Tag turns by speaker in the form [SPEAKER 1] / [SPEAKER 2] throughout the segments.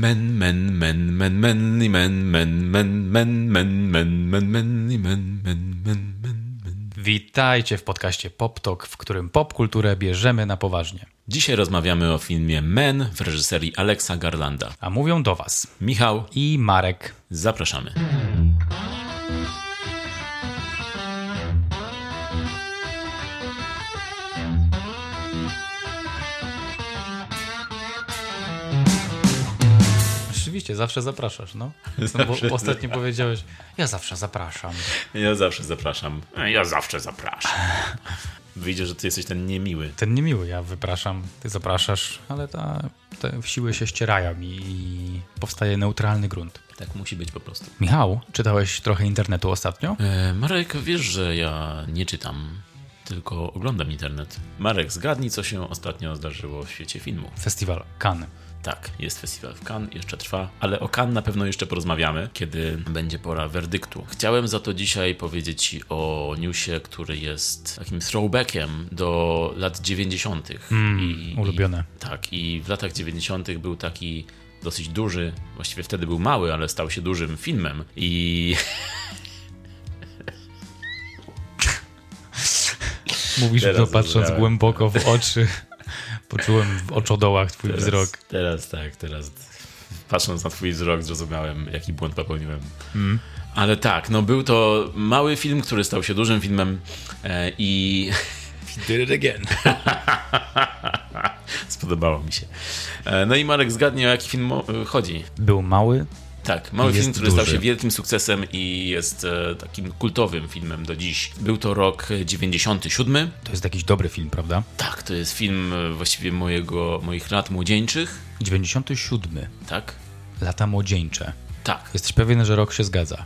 [SPEAKER 1] Men, men, men, men, men, men, men, men, men, men, men, men, men, men, men, men, men.
[SPEAKER 2] Witajcie w podcaście Pop Talk, w którym popkulturę bierzemy na poważnie.
[SPEAKER 1] Dzisiaj rozmawiamy o filmie Men w reżyserii Alexa Garlanda.
[SPEAKER 2] A mówią do Was
[SPEAKER 1] Michał,
[SPEAKER 2] i Marek.
[SPEAKER 1] zapraszamy.
[SPEAKER 2] Rzeczywiście, zawsze zapraszasz, no. no bo
[SPEAKER 1] Zawsze
[SPEAKER 2] ostatnio powiedziałeś, ja zawsze zapraszam.
[SPEAKER 1] Ja zawsze zapraszam. Ja zawsze zapraszam. Wyjdzie, że ty jesteś ten niemiły.
[SPEAKER 2] Ten niemiły, ja wypraszam, ty zapraszasz, ale ta, te siły się ścierają i powstaje neutralny grunt.
[SPEAKER 1] Tak musi być po prostu.
[SPEAKER 2] Michał, czytałeś trochę internetu ostatnio?
[SPEAKER 1] E, Marek, wiesz, że ja nie czytam, tylko oglądam internet. Marek, zgadnij, co się ostatnio zdarzyło w świecie filmu.
[SPEAKER 2] Festiwal Cannes.
[SPEAKER 1] Tak, jest festiwal w Cannes, jeszcze trwa, ale o Cannes na pewno jeszcze porozmawiamy, kiedy będzie pora werdyktu. Chciałem za to dzisiaj powiedzieć Ci o newsie, który jest takim throwbackiem do lat 90. I,
[SPEAKER 2] ulubione.
[SPEAKER 1] I, tak, i w latach 90. był taki dosyć duży, właściwie wtedy był mały, ale stał się dużym filmem i
[SPEAKER 2] Mówisz to patrząc głęboko w oczy. Poczułem w oczodołach twój
[SPEAKER 1] teraz,
[SPEAKER 2] wzrok.
[SPEAKER 1] Teraz tak, teraz patrząc na twój wzrok zrozumiałem, jaki błąd popełniłem. Ale tak, no był to mały film, który stał się dużym filmem e, i
[SPEAKER 2] Did it again.
[SPEAKER 1] spodobało mi się. E, no i Marek zgadnie, o jaki film chodzi.
[SPEAKER 2] Był mały,
[SPEAKER 1] Tak, mały film, który stał
[SPEAKER 2] duży.
[SPEAKER 1] się wielkim sukcesem i jest e, takim kultowym filmem do dziś. Był to rok 97.
[SPEAKER 2] to jest jakiś dobry film, prawda?
[SPEAKER 1] Tak, to jest film e, właściwie mojego, moich lat młodzieńczych.
[SPEAKER 2] 97.
[SPEAKER 1] Tak?
[SPEAKER 2] Lata młodzieńcze.
[SPEAKER 1] Tak,
[SPEAKER 2] Jesteś pewien, że rok się zgadza?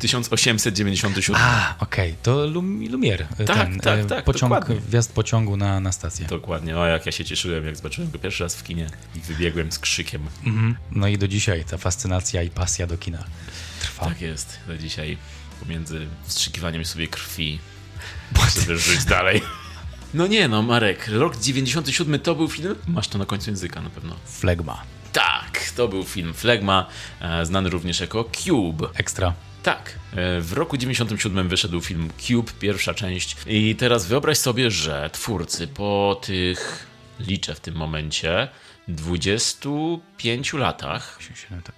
[SPEAKER 1] 1897.
[SPEAKER 2] A, okej, to Lum Lumier.
[SPEAKER 1] Tak,
[SPEAKER 2] ten,
[SPEAKER 1] tak,
[SPEAKER 2] e,
[SPEAKER 1] tak,
[SPEAKER 2] Pociąg,
[SPEAKER 1] dokładnie.
[SPEAKER 2] wjazd pociągu na, na stację.
[SPEAKER 1] Dokładnie, o jak ja się cieszyłem, jak zobaczyłem go pierwszy raz w kinie i wybiegłem z krzykiem.
[SPEAKER 2] Mhm. No i do dzisiaj ta fascynacja i pasja do kina trwa.
[SPEAKER 1] Tak jest, do dzisiaj pomiędzy wstrzykiwaniem sobie krwi, żeby żyć dalej. No nie no, Marek, rok 97 to był film? Masz to na końcu języka na pewno.
[SPEAKER 2] Flegma.
[SPEAKER 1] Tak, to był film Flegma, e, znany również jako Cube.
[SPEAKER 2] Ekstra.
[SPEAKER 1] Tak, e, w roku 97 wyszedł film Cube, pierwsza część. I teraz wyobraź sobie, że twórcy po tych, liczę w tym momencie, 25 latach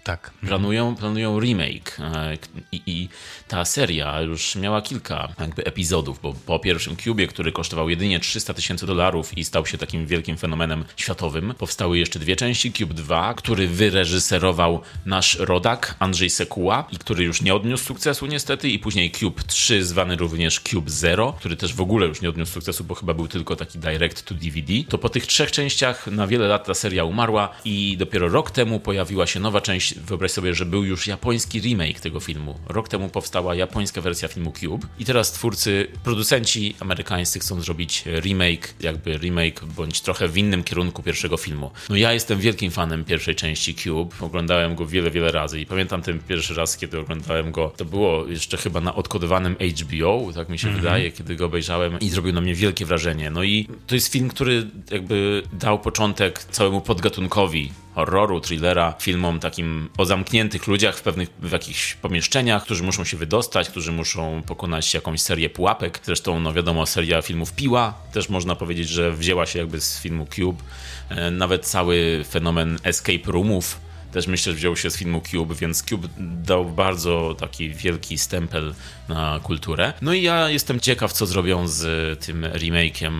[SPEAKER 2] Tak, tak.
[SPEAKER 1] planują, planują remake e, I, i ta seria już miała kilka jakby epizodów, bo po pierwszym Cubie, który kosztował jedynie 300 tysięcy dolarów i stał się takim wielkim fenomenem światowym, powstały jeszcze dwie części, Cube 2, który wyreżyserował nasz rodak Andrzej Sekuła i który już nie odniósł sukcesu niestety i później Cube 3 zwany również Cube Zero, który też w ogóle już nie odniósł sukcesu, bo chyba był tylko taki direct to DVD. To po tych trzech częściach na wiele lat ta seria umarła i dopiero rok temu pojawiła się nowa część. Wyobraź sobie, że był już japoński remake tego filmu. Rok temu powstała japońska wersja filmu Cube i teraz twórcy, producenci amerykańscy chcą zrobić remake, jakby remake bądź trochę w innym kierunku pierwszego filmu. No ja jestem wielkim fanem pierwszej części Cube. Oglądałem go wiele, wiele razy i pamiętam ten pierwszy raz, kiedy oglądałem go, to było jeszcze chyba na odkodowanym HBO, tak mi się wydaje, kiedy go obejrzałem i zrobił na mnie wielkie wrażenie. No i to jest film, który jakby dał początek całemu podgatunkowi horroru, thrillera, filmom takim o zamkniętych ludziach w pewnych, w jakichś pomieszczeniach, którzy muszą się wydostać, którzy muszą pokonać jakąś serię pułapek. Zresztą, no wiadomo, seria filmów Piła też można powiedzieć, że wzięła się jakby z filmu Cube. E, Nawet cały fenomen escape roomów też myślę, że wziął się z filmu Cube, więc Cube dał bardzo taki wielki stempel na kulturę. No i ja jestem ciekaw, co zrobią z tym remake'iem,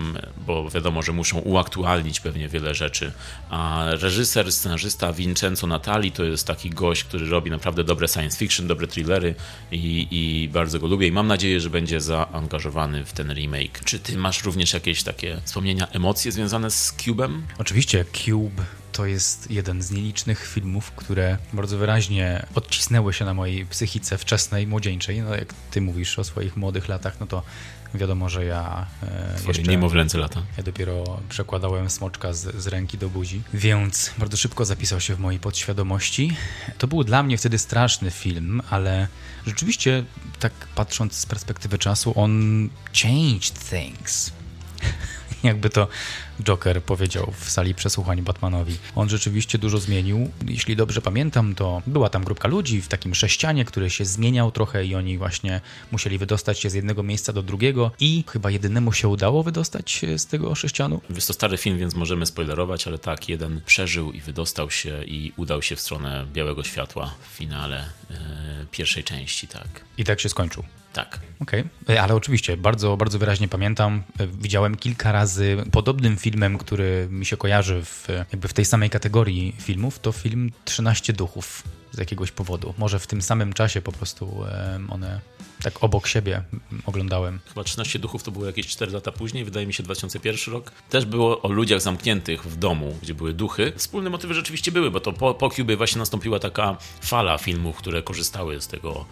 [SPEAKER 1] bo wiadomo, że muszą uaktualnić pewnie wiele rzeczy. A reżyser, scenarzysta Vincenzo Natali to jest taki gość, który robi naprawdę dobre science fiction, dobre thrillery i, i bardzo go lubię i mam nadzieję, że będzie zaangażowany w ten remake. Czy ty masz również jakieś takie wspomnienia, emocje związane z Cube'em?
[SPEAKER 2] Oczywiście Cube to jest jeden z nielicznych filmów, które bardzo wyraźnie odcisnęły się na mojej psychice wczesnej, młodzieńczej. No jak ty mówisz o swoich młodych latach, no to wiadomo, że ja e,
[SPEAKER 1] Twoje
[SPEAKER 2] jeszcze...
[SPEAKER 1] niemowlęce lata.
[SPEAKER 2] Ja dopiero przekładałem smoczka z, z ręki do buzi, więc bardzo szybko zapisał się w mojej podświadomości. To był dla mnie wtedy straszny film, ale rzeczywiście, tak patrząc z perspektywy czasu, on changed things. Jakby to Joker powiedział w sali przesłuchań Batmanowi. On rzeczywiście dużo zmienił. Jeśli dobrze pamiętam, to była tam grupka ludzi w takim sześcianie, który się zmieniał trochę i oni właśnie musieli wydostać się z jednego miejsca do drugiego i chyba jedynemu się udało wydostać z tego sześcianu.
[SPEAKER 1] Jest to stary film, więc możemy spoilerować, ale tak, jeden przeżył i wydostał się i udał się w stronę białego światła w finale yy, pierwszej części, tak.
[SPEAKER 2] I tak się skończył.
[SPEAKER 1] Tak.
[SPEAKER 2] Okej, okay. ale oczywiście bardzo, bardzo wyraźnie pamiętam. E, widziałem kilka razy podobnym filmem, który mi się kojarzy w, jakby w tej samej kategorii filmów, to film 13 duchów z jakiegoś powodu. Może w tym samym czasie po prostu one tak obok siebie oglądałem.
[SPEAKER 1] Chyba 13 duchów to było jakieś 4 lata później, wydaje mi się 2001 rok. Też było o ludziach zamkniętych w domu, gdzie były duchy. Wspólne motywy rzeczywiście były, bo to po, po Cube właśnie nastąpiła taka fala filmów, które korzystały z tego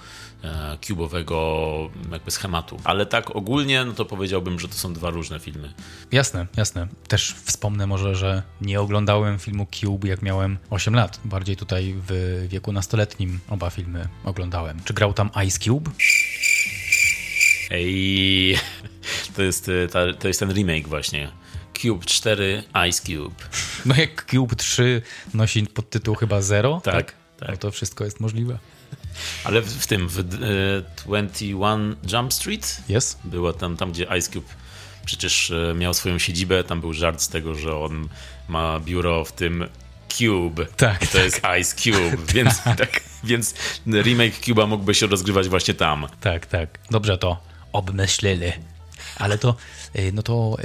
[SPEAKER 1] e, cubowego jakby schematu. Ale tak ogólnie, no to powiedziałbym, że to są dwa różne filmy.
[SPEAKER 2] Jasne, jasne. Też wspomnę może, że nie oglądałem filmu Cube jak miałem 8 lat. Bardziej tutaj w wieku nastoletnim oba filmy oglądałem. Czy grał tam Ice Cube?
[SPEAKER 1] Ej, to jest, e, to jest ten remake właśnie. Cube 4 Ice Cube.
[SPEAKER 2] No jak Cube 3 nosi podtytuł chyba Zero,
[SPEAKER 1] tak, tak,
[SPEAKER 2] tak. No to wszystko jest możliwe.
[SPEAKER 1] Ale w, w tym, w y, 21 Jump Street
[SPEAKER 2] yes.
[SPEAKER 1] było tam, tam, gdzie Ice Cube przecież e, miał swoją siedzibę, tam był żart z tego, że on ma biuro w tym Cube.
[SPEAKER 2] Tak.
[SPEAKER 1] I to
[SPEAKER 2] tak.
[SPEAKER 1] jest Ice Cube, więc, tak, więc remake Cube'a mógłby się rozgrywać właśnie tam.
[SPEAKER 2] Tak, tak. Dobrze to obmyślili. Ale to, y, no to,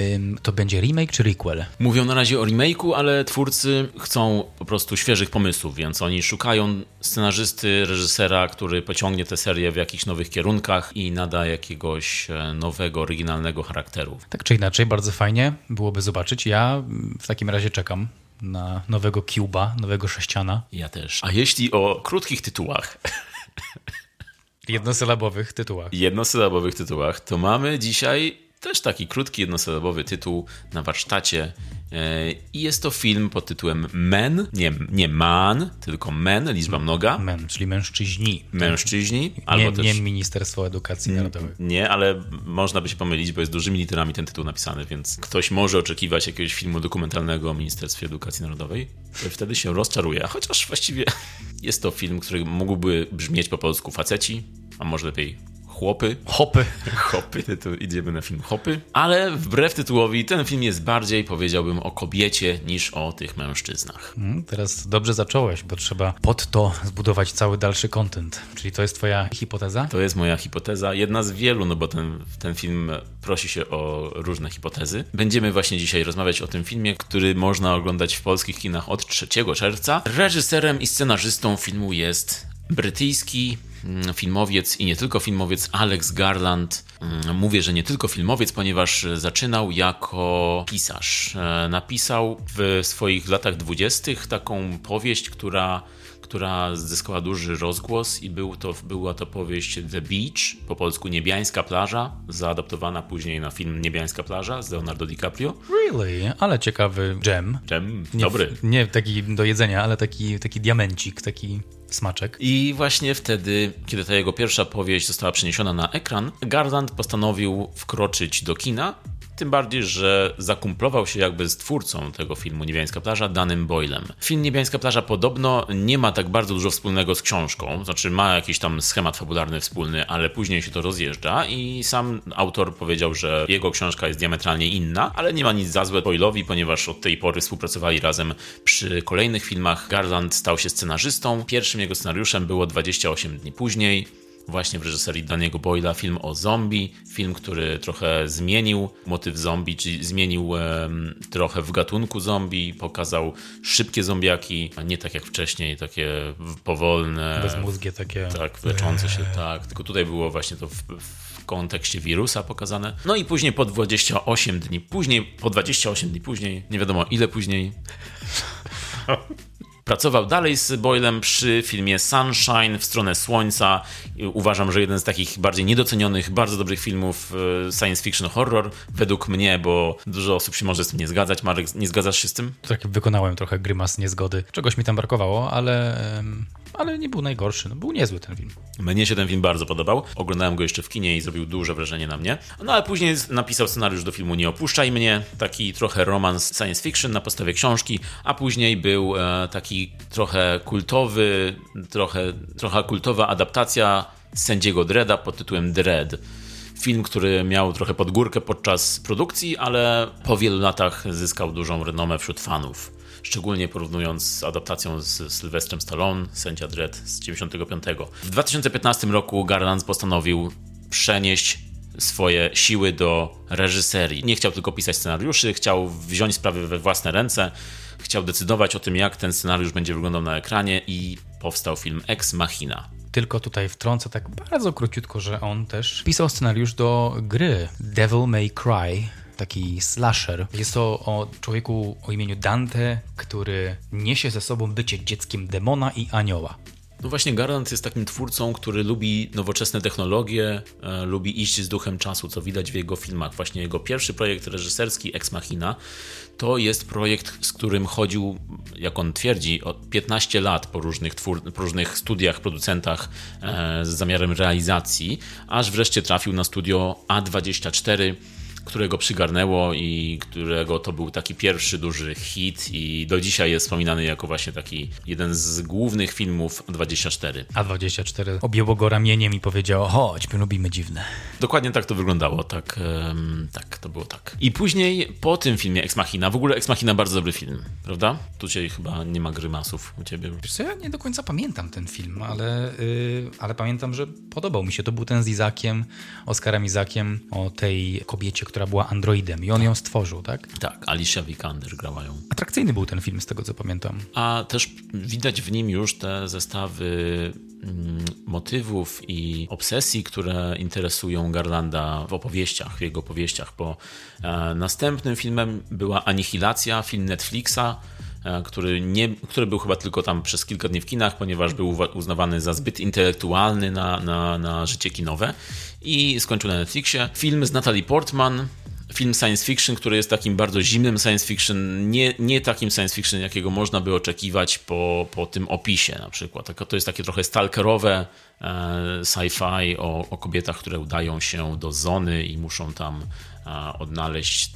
[SPEAKER 2] to będzie remake czy requel?
[SPEAKER 1] Mówią na razie o remake'u, ale twórcy chcą po prostu świeżych pomysłów, więc oni szukają scenarzysty, reżysera, który pociągnie tę serię w jakichś nowych kierunkach i nada jakiegoś e, nowego, oryginalnego charakteru.
[SPEAKER 2] Tak czy inaczej, bardzo fajnie byłoby zobaczyć. Ja w takim razie czekam na nowego Cuba, nowego sześciana.
[SPEAKER 1] Ja też. A jeśli o krótkich tytułach...
[SPEAKER 2] Jednosylabowych tytułach.
[SPEAKER 1] Jednosylabowych tytułach, to mamy dzisiaj też taki krótki, jednosylabowy tytuł na warsztacie. E, I jest to film pod tytułem Men, nie, nie man, tylko men, liczba mnoga.
[SPEAKER 2] Men, czyli mężczyźni.
[SPEAKER 1] Mężczyźni.
[SPEAKER 2] Albo nie, też, nie Ministerstwo Edukacji Narodowej.
[SPEAKER 1] Nie, ale można by się pomylić, bo jest dużymi literami ten tytuł napisany, więc ktoś może oczekiwać jakiegoś filmu dokumentalnego o Ministerstwie Edukacji Narodowej. Wtedy się rozczaruje, chociaż właściwie jest to film, który mógłby brzmieć po polsku faceci, a może lepiej chłopy.
[SPEAKER 2] Hopy.
[SPEAKER 1] Hopy, to idziemy na film Hopy. Ale wbrew tytułowi, ten film jest bardziej, powiedziałbym, o kobiecie niż o tych mężczyznach.
[SPEAKER 2] Hmm, teraz dobrze zacząłeś, bo trzeba pod to zbudować cały dalszy content. Czyli to jest twoja hipoteza?
[SPEAKER 1] To jest moja hipoteza. Jedna z wielu, no bo ten, ten film prosi się o różne hipotezy. Będziemy właśnie dzisiaj rozmawiać o tym filmie, który można oglądać w polskich kinach od 3 czerwca. Reżyserem i scenarzystą filmu jest brytyjski mm, filmowiec i nie tylko filmowiec Alex Garland. Mm, mówię, że nie tylko filmowiec, ponieważ zaczynał jako pisarz. E, napisał w swoich latach dwudziestych taką powieść, która która zyskała duży rozgłos i był to, była to powieść The Beach, po polsku Niebiańska plaża, zaadaptowana później na film Niebiańska plaża z Leonardo DiCaprio.
[SPEAKER 2] Really? Ale ciekawy gem.
[SPEAKER 1] Gem, dobry.
[SPEAKER 2] Nie, nie taki do jedzenia, ale taki, taki diamencik, taki smaczek.
[SPEAKER 1] I właśnie wtedy, kiedy ta jego pierwsza powieść została przeniesiona na ekran, Garland postanowił wkroczyć do kina tym bardziej, że zakumplował się jakby z twórcą tego filmu Niebiańska plaża, Danym Boylem. Film Niebiańska plaża podobno nie ma tak bardzo dużo wspólnego z książką, znaczy ma jakiś tam schemat fabularny wspólny, ale później się to rozjeżdża i sam autor powiedział, że jego książka jest diametralnie inna, ale nie ma nic za złe Boylowi, ponieważ od tej pory współpracowali razem przy kolejnych filmach. Garland stał się scenarzystą. Pierwszym jego scenariuszem było 28 dni później właśnie w reżyserii Daniego Boyla film o zombie, film, który trochę zmienił motyw zombie, czyli zmienił trochę w gatunku zombie, pokazał szybkie zombiaki, a nie tak jak wcześniej, takie powolne.
[SPEAKER 2] Bezmózgie takie.
[SPEAKER 1] Tak, leczące się, tak. Tylko tutaj było właśnie to w, w kontekście wirusa pokazane. No i później po 28 dni później, po 28 dni później, nie wiadomo ile później, Pracował dalej z Boylem przy filmie Sunshine w stronę słońca. Uważam, że jeden z takich bardziej niedocenionych, bardzo dobrych filmów e, science fiction horror, według mnie, bo dużo osób się może z tym nie zgadzać. Marek, nie zgadzasz się z tym?
[SPEAKER 2] Tak, wykonałem trochę grymas niezgody. Czegoś mi tam brakowało, ale ale nie był najgorszy. No, był niezły ten film.
[SPEAKER 1] Mnie się ten film bardzo podobał. Oglądałem go jeszcze w kinie i zrobił duże wrażenie na mnie. No ale później napisał scenariusz do filmu Nie opuszczaj mnie, taki trochę romans science fiction na podstawie książki, a później był e, taki trochę kultowy, trochę, trochę kultowa adaptacja sędziego Dreda pod tytułem Dread. Film, który miał trochę podgórkę podczas produkcji, ale po wielu latach zyskał dużą renomę wśród fanów. Szczególnie porównując z adaptacją z Sylwestrem Stallone, Sędzia Dredd z 95. W 2015 roku Garland postanowił przenieść swoje siły do reżyserii. Nie chciał tylko pisać scenariuszy, chciał wziąć sprawy we własne ręce, chciał decydować o tym, jak ten scenariusz będzie wyglądał na ekranie i powstał film Ex Machina.
[SPEAKER 2] Tylko tutaj wtrącę tak bardzo króciutko, że on też pisał scenariusz do gry Devil May Cry, taki slasher. Jest to o człowieku o imieniu Dante, który niesie ze sobą bycie dzieckiem demona i anioła.
[SPEAKER 1] No właśnie, Garland jest takim twórcą, który lubi nowoczesne technologie, e, lubi iść z duchem czasu, co widać w jego filmach. Właśnie jego pierwszy projekt reżyserski, Ex Machina, to jest projekt, z którym chodził, jak on twierdzi, od 15 lat po różnych, twór, po różnych studiach, producentach e, z zamiarem realizacji, aż wreszcie trafił na studio A24 którego przygarnęło i którego to był taki pierwszy duży hit i do dzisiaj jest wspominany jako właśnie taki jeden z głównych filmów 24.
[SPEAKER 2] A24 objęło go ramieniem i powiedział, chodź, my lubimy dziwne.
[SPEAKER 1] Dokładnie tak to wyglądało, tak, um, tak, to było tak. I później po tym filmie Ex Machina, w ogóle Ex Machina bardzo dobry film, prawda? Tu cię chyba nie ma grymasów u ciebie.
[SPEAKER 2] Wiesz co, ja nie do końca pamiętam ten film, ale, yy, ale pamiętam, że podobał mi się. To był ten z Izakiem, Oskarem Izakiem, o tej kobiecie, która była androidem i on ją stworzył, tak?
[SPEAKER 1] Tak, Alicia Vikander grała ją.
[SPEAKER 2] Atrakcyjny był ten film, z tego co pamiętam.
[SPEAKER 1] A też widać w nim już te zestawy mm, motywów i obsesji, które interesują Garlanda w opowieściach, w jego opowieściach, bo e, następnym filmem była Anihilacja, film Netflixa, który, nie, który był chyba tylko tam przez kilka dni w kinach, ponieważ był uznawany za zbyt intelektualny na, na, na życie kinowe i skończył na Netflixie. Film z Natalie Portman, film science fiction, który jest takim bardzo zimnym science fiction, nie, nie takim science fiction, jakiego można by oczekiwać po, po tym opisie na przykład. To jest takie trochę stalkerowe e, sci-fi o, o kobietach, które udają się do zony i muszą tam odnaleźć,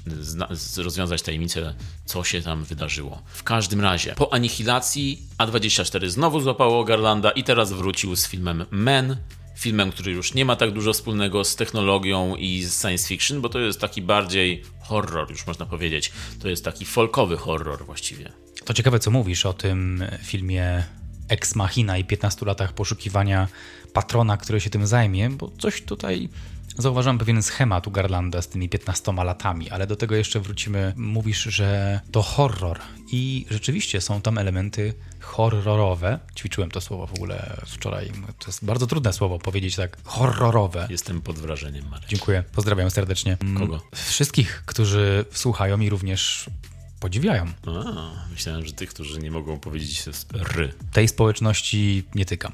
[SPEAKER 1] rozwiązać tajemnicę, co się tam wydarzyło. W każdym razie, po anihilacji A24 znowu złapało Garlanda i teraz wrócił z filmem Men, filmem, który już nie ma tak dużo wspólnego z technologią i z science fiction, bo to jest taki bardziej horror, już można powiedzieć. To jest taki folkowy horror właściwie.
[SPEAKER 2] To ciekawe, co mówisz o tym filmie Ex Machina i 15 latach poszukiwania patrona, który się tym zajmie, bo coś tutaj Zauważam pewien schemat u Garlanda z tymi 15 latami, ale do tego jeszcze wrócimy. Mówisz, że to horror i rzeczywiście są tam elementy horrorowe. Ćwiczyłem to słowo w ogóle wczoraj. To jest bardzo trudne słowo powiedzieć tak. Horrorowe.
[SPEAKER 1] Jestem pod wrażeniem, Marek.
[SPEAKER 2] Dziękuję. Pozdrawiam serdecznie.
[SPEAKER 1] Kogo?
[SPEAKER 2] Wszystkich, którzy słuchają i również podziwiają.
[SPEAKER 1] A, myślałem, że tych, którzy nie mogą powiedzieć ry.
[SPEAKER 2] Tej społeczności nie tykam.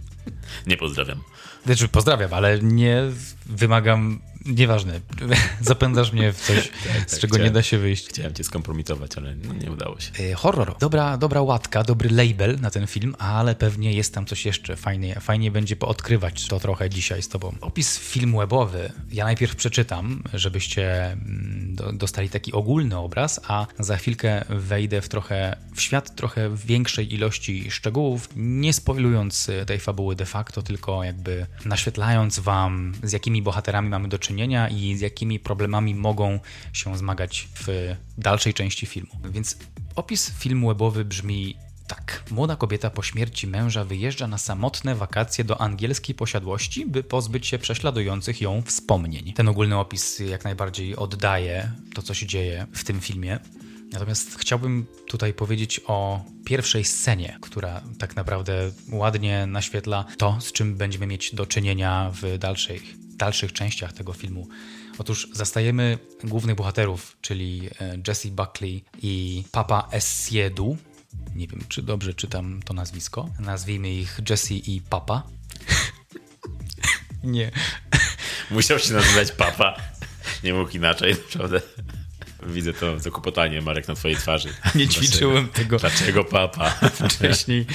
[SPEAKER 1] nie pozdrawiam.
[SPEAKER 2] Znaczy pozdrawiam, ale nie wymagam Nieważne, zapędzasz mnie w coś, tak, z czego chciałem, nie da się wyjść.
[SPEAKER 1] Chciałem cię skompromitować, ale no nie udało się.
[SPEAKER 2] E, horror. Dobra, dobra łatka, dobry label na ten film, ale pewnie jest tam coś jeszcze. Fajnie, fajnie będzie poodkrywać to trochę dzisiaj z tobą. Opis film webowy ja najpierw przeczytam, żebyście mm, dostali taki ogólny obraz, a za chwilkę wejdę w trochę, w świat trochę większej ilości szczegółów, nie spoilując tej fabuły de facto, tylko jakby naświetlając wam, z jakimi bohaterami mamy do czynienia czynienia i z jakimi problemami mogą się zmagać w dalszej części filmu. Więc opis filmu webowy brzmi tak. Młoda kobieta po śmierci męża wyjeżdża na samotne wakacje do angielskiej posiadłości, by pozbyć się prześladujących ją wspomnień. Ten ogólny opis jak najbardziej oddaje to, co się dzieje w tym filmie. Natomiast chciałbym tutaj powiedzieć o pierwszej scenie, która tak naprawdę ładnie naświetla to, z czym będziemy mieć do czynienia w dalszych dalszych częściach tego filmu. Otóż zastajemy głównych bohaterów, czyli e, Jesse Buckley i Papa Essiedu. Nie wiem, czy dobrze czytam to nazwisko. Nazwijmy ich Jesse i Papa. Nie.
[SPEAKER 1] Musiał się nazywać Papa. Nie mógł inaczej, naprawdę. Widzę to zakłopotanie, Marek, na twojej twarzy.
[SPEAKER 2] Nie ćwiczyłem
[SPEAKER 1] Dlaczego?
[SPEAKER 2] tego.
[SPEAKER 1] Dlaczego papa?
[SPEAKER 2] Wcześniej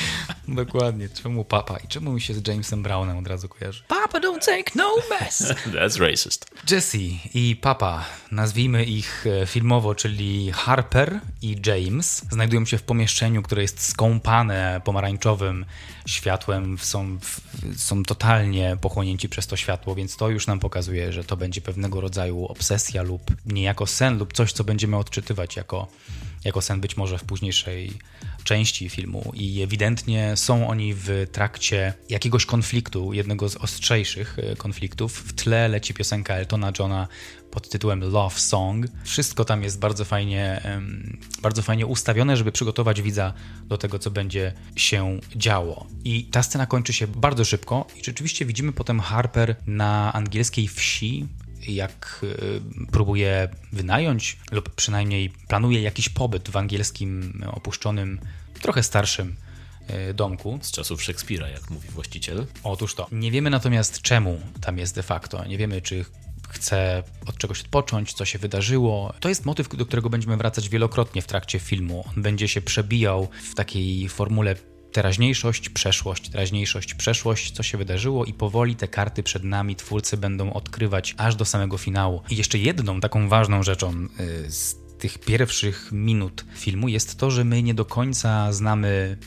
[SPEAKER 2] Dokładnie. Czemu papa? I czemu mi się z Jamesem Brownem od razu kojarzy? Papa don't take no mess!
[SPEAKER 1] That's racist.
[SPEAKER 2] Jesse i papa, nazwijmy ich e, filmowo, czyli Harper i James, znajdują się w pomieszczeniu, które jest skąpane pomarańczowym światłem, są, są totalnie pochłonięci przez to światło, więc to już nam pokazuje, że to będzie pewnego rodzaju obsesja lub niejako sen lub coś, co będziemy odczytywać jako, jako sen być może w późniejszej części filmu i ewidentnie są oni w trakcie jakiegoś konfliktu, jednego z ostrzejszych e, konfliktów. W tle leci piosenka Eltona Johna pod tytułem Love Song. Wszystko tam jest bardzo fajnie, bardzo fajnie ustawione, żeby przygotować widza do tego, co będzie się działo. I ta scena kończy się bardzo szybko i rzeczywiście widzimy potem Harper na angielskiej wsi, jak e, próbuje wynająć lub przynajmniej planuje jakiś pobyt w angielskim opuszczonym, trochę starszym e, domku.
[SPEAKER 1] Z czasów Szekspira, jak mówi właściciel.
[SPEAKER 2] Otóż to. Nie wiemy natomiast czemu tam jest de facto. Nie wiemy, czy chce od czegoś odpocząć, co się wydarzyło. To jest motyw, do którego będziemy wracać wielokrotnie w trakcie filmu. On będzie się przebijał w takiej formule teraźniejszość, przeszłość, teraźniejszość, przeszłość, co się wydarzyło i powoli te karty przed nami twórcy będą odkrywać aż do samego finału. I jeszcze jedną taką ważną rzeczą y, z tych pierwszych minut filmu jest to, że my nie do końca znamy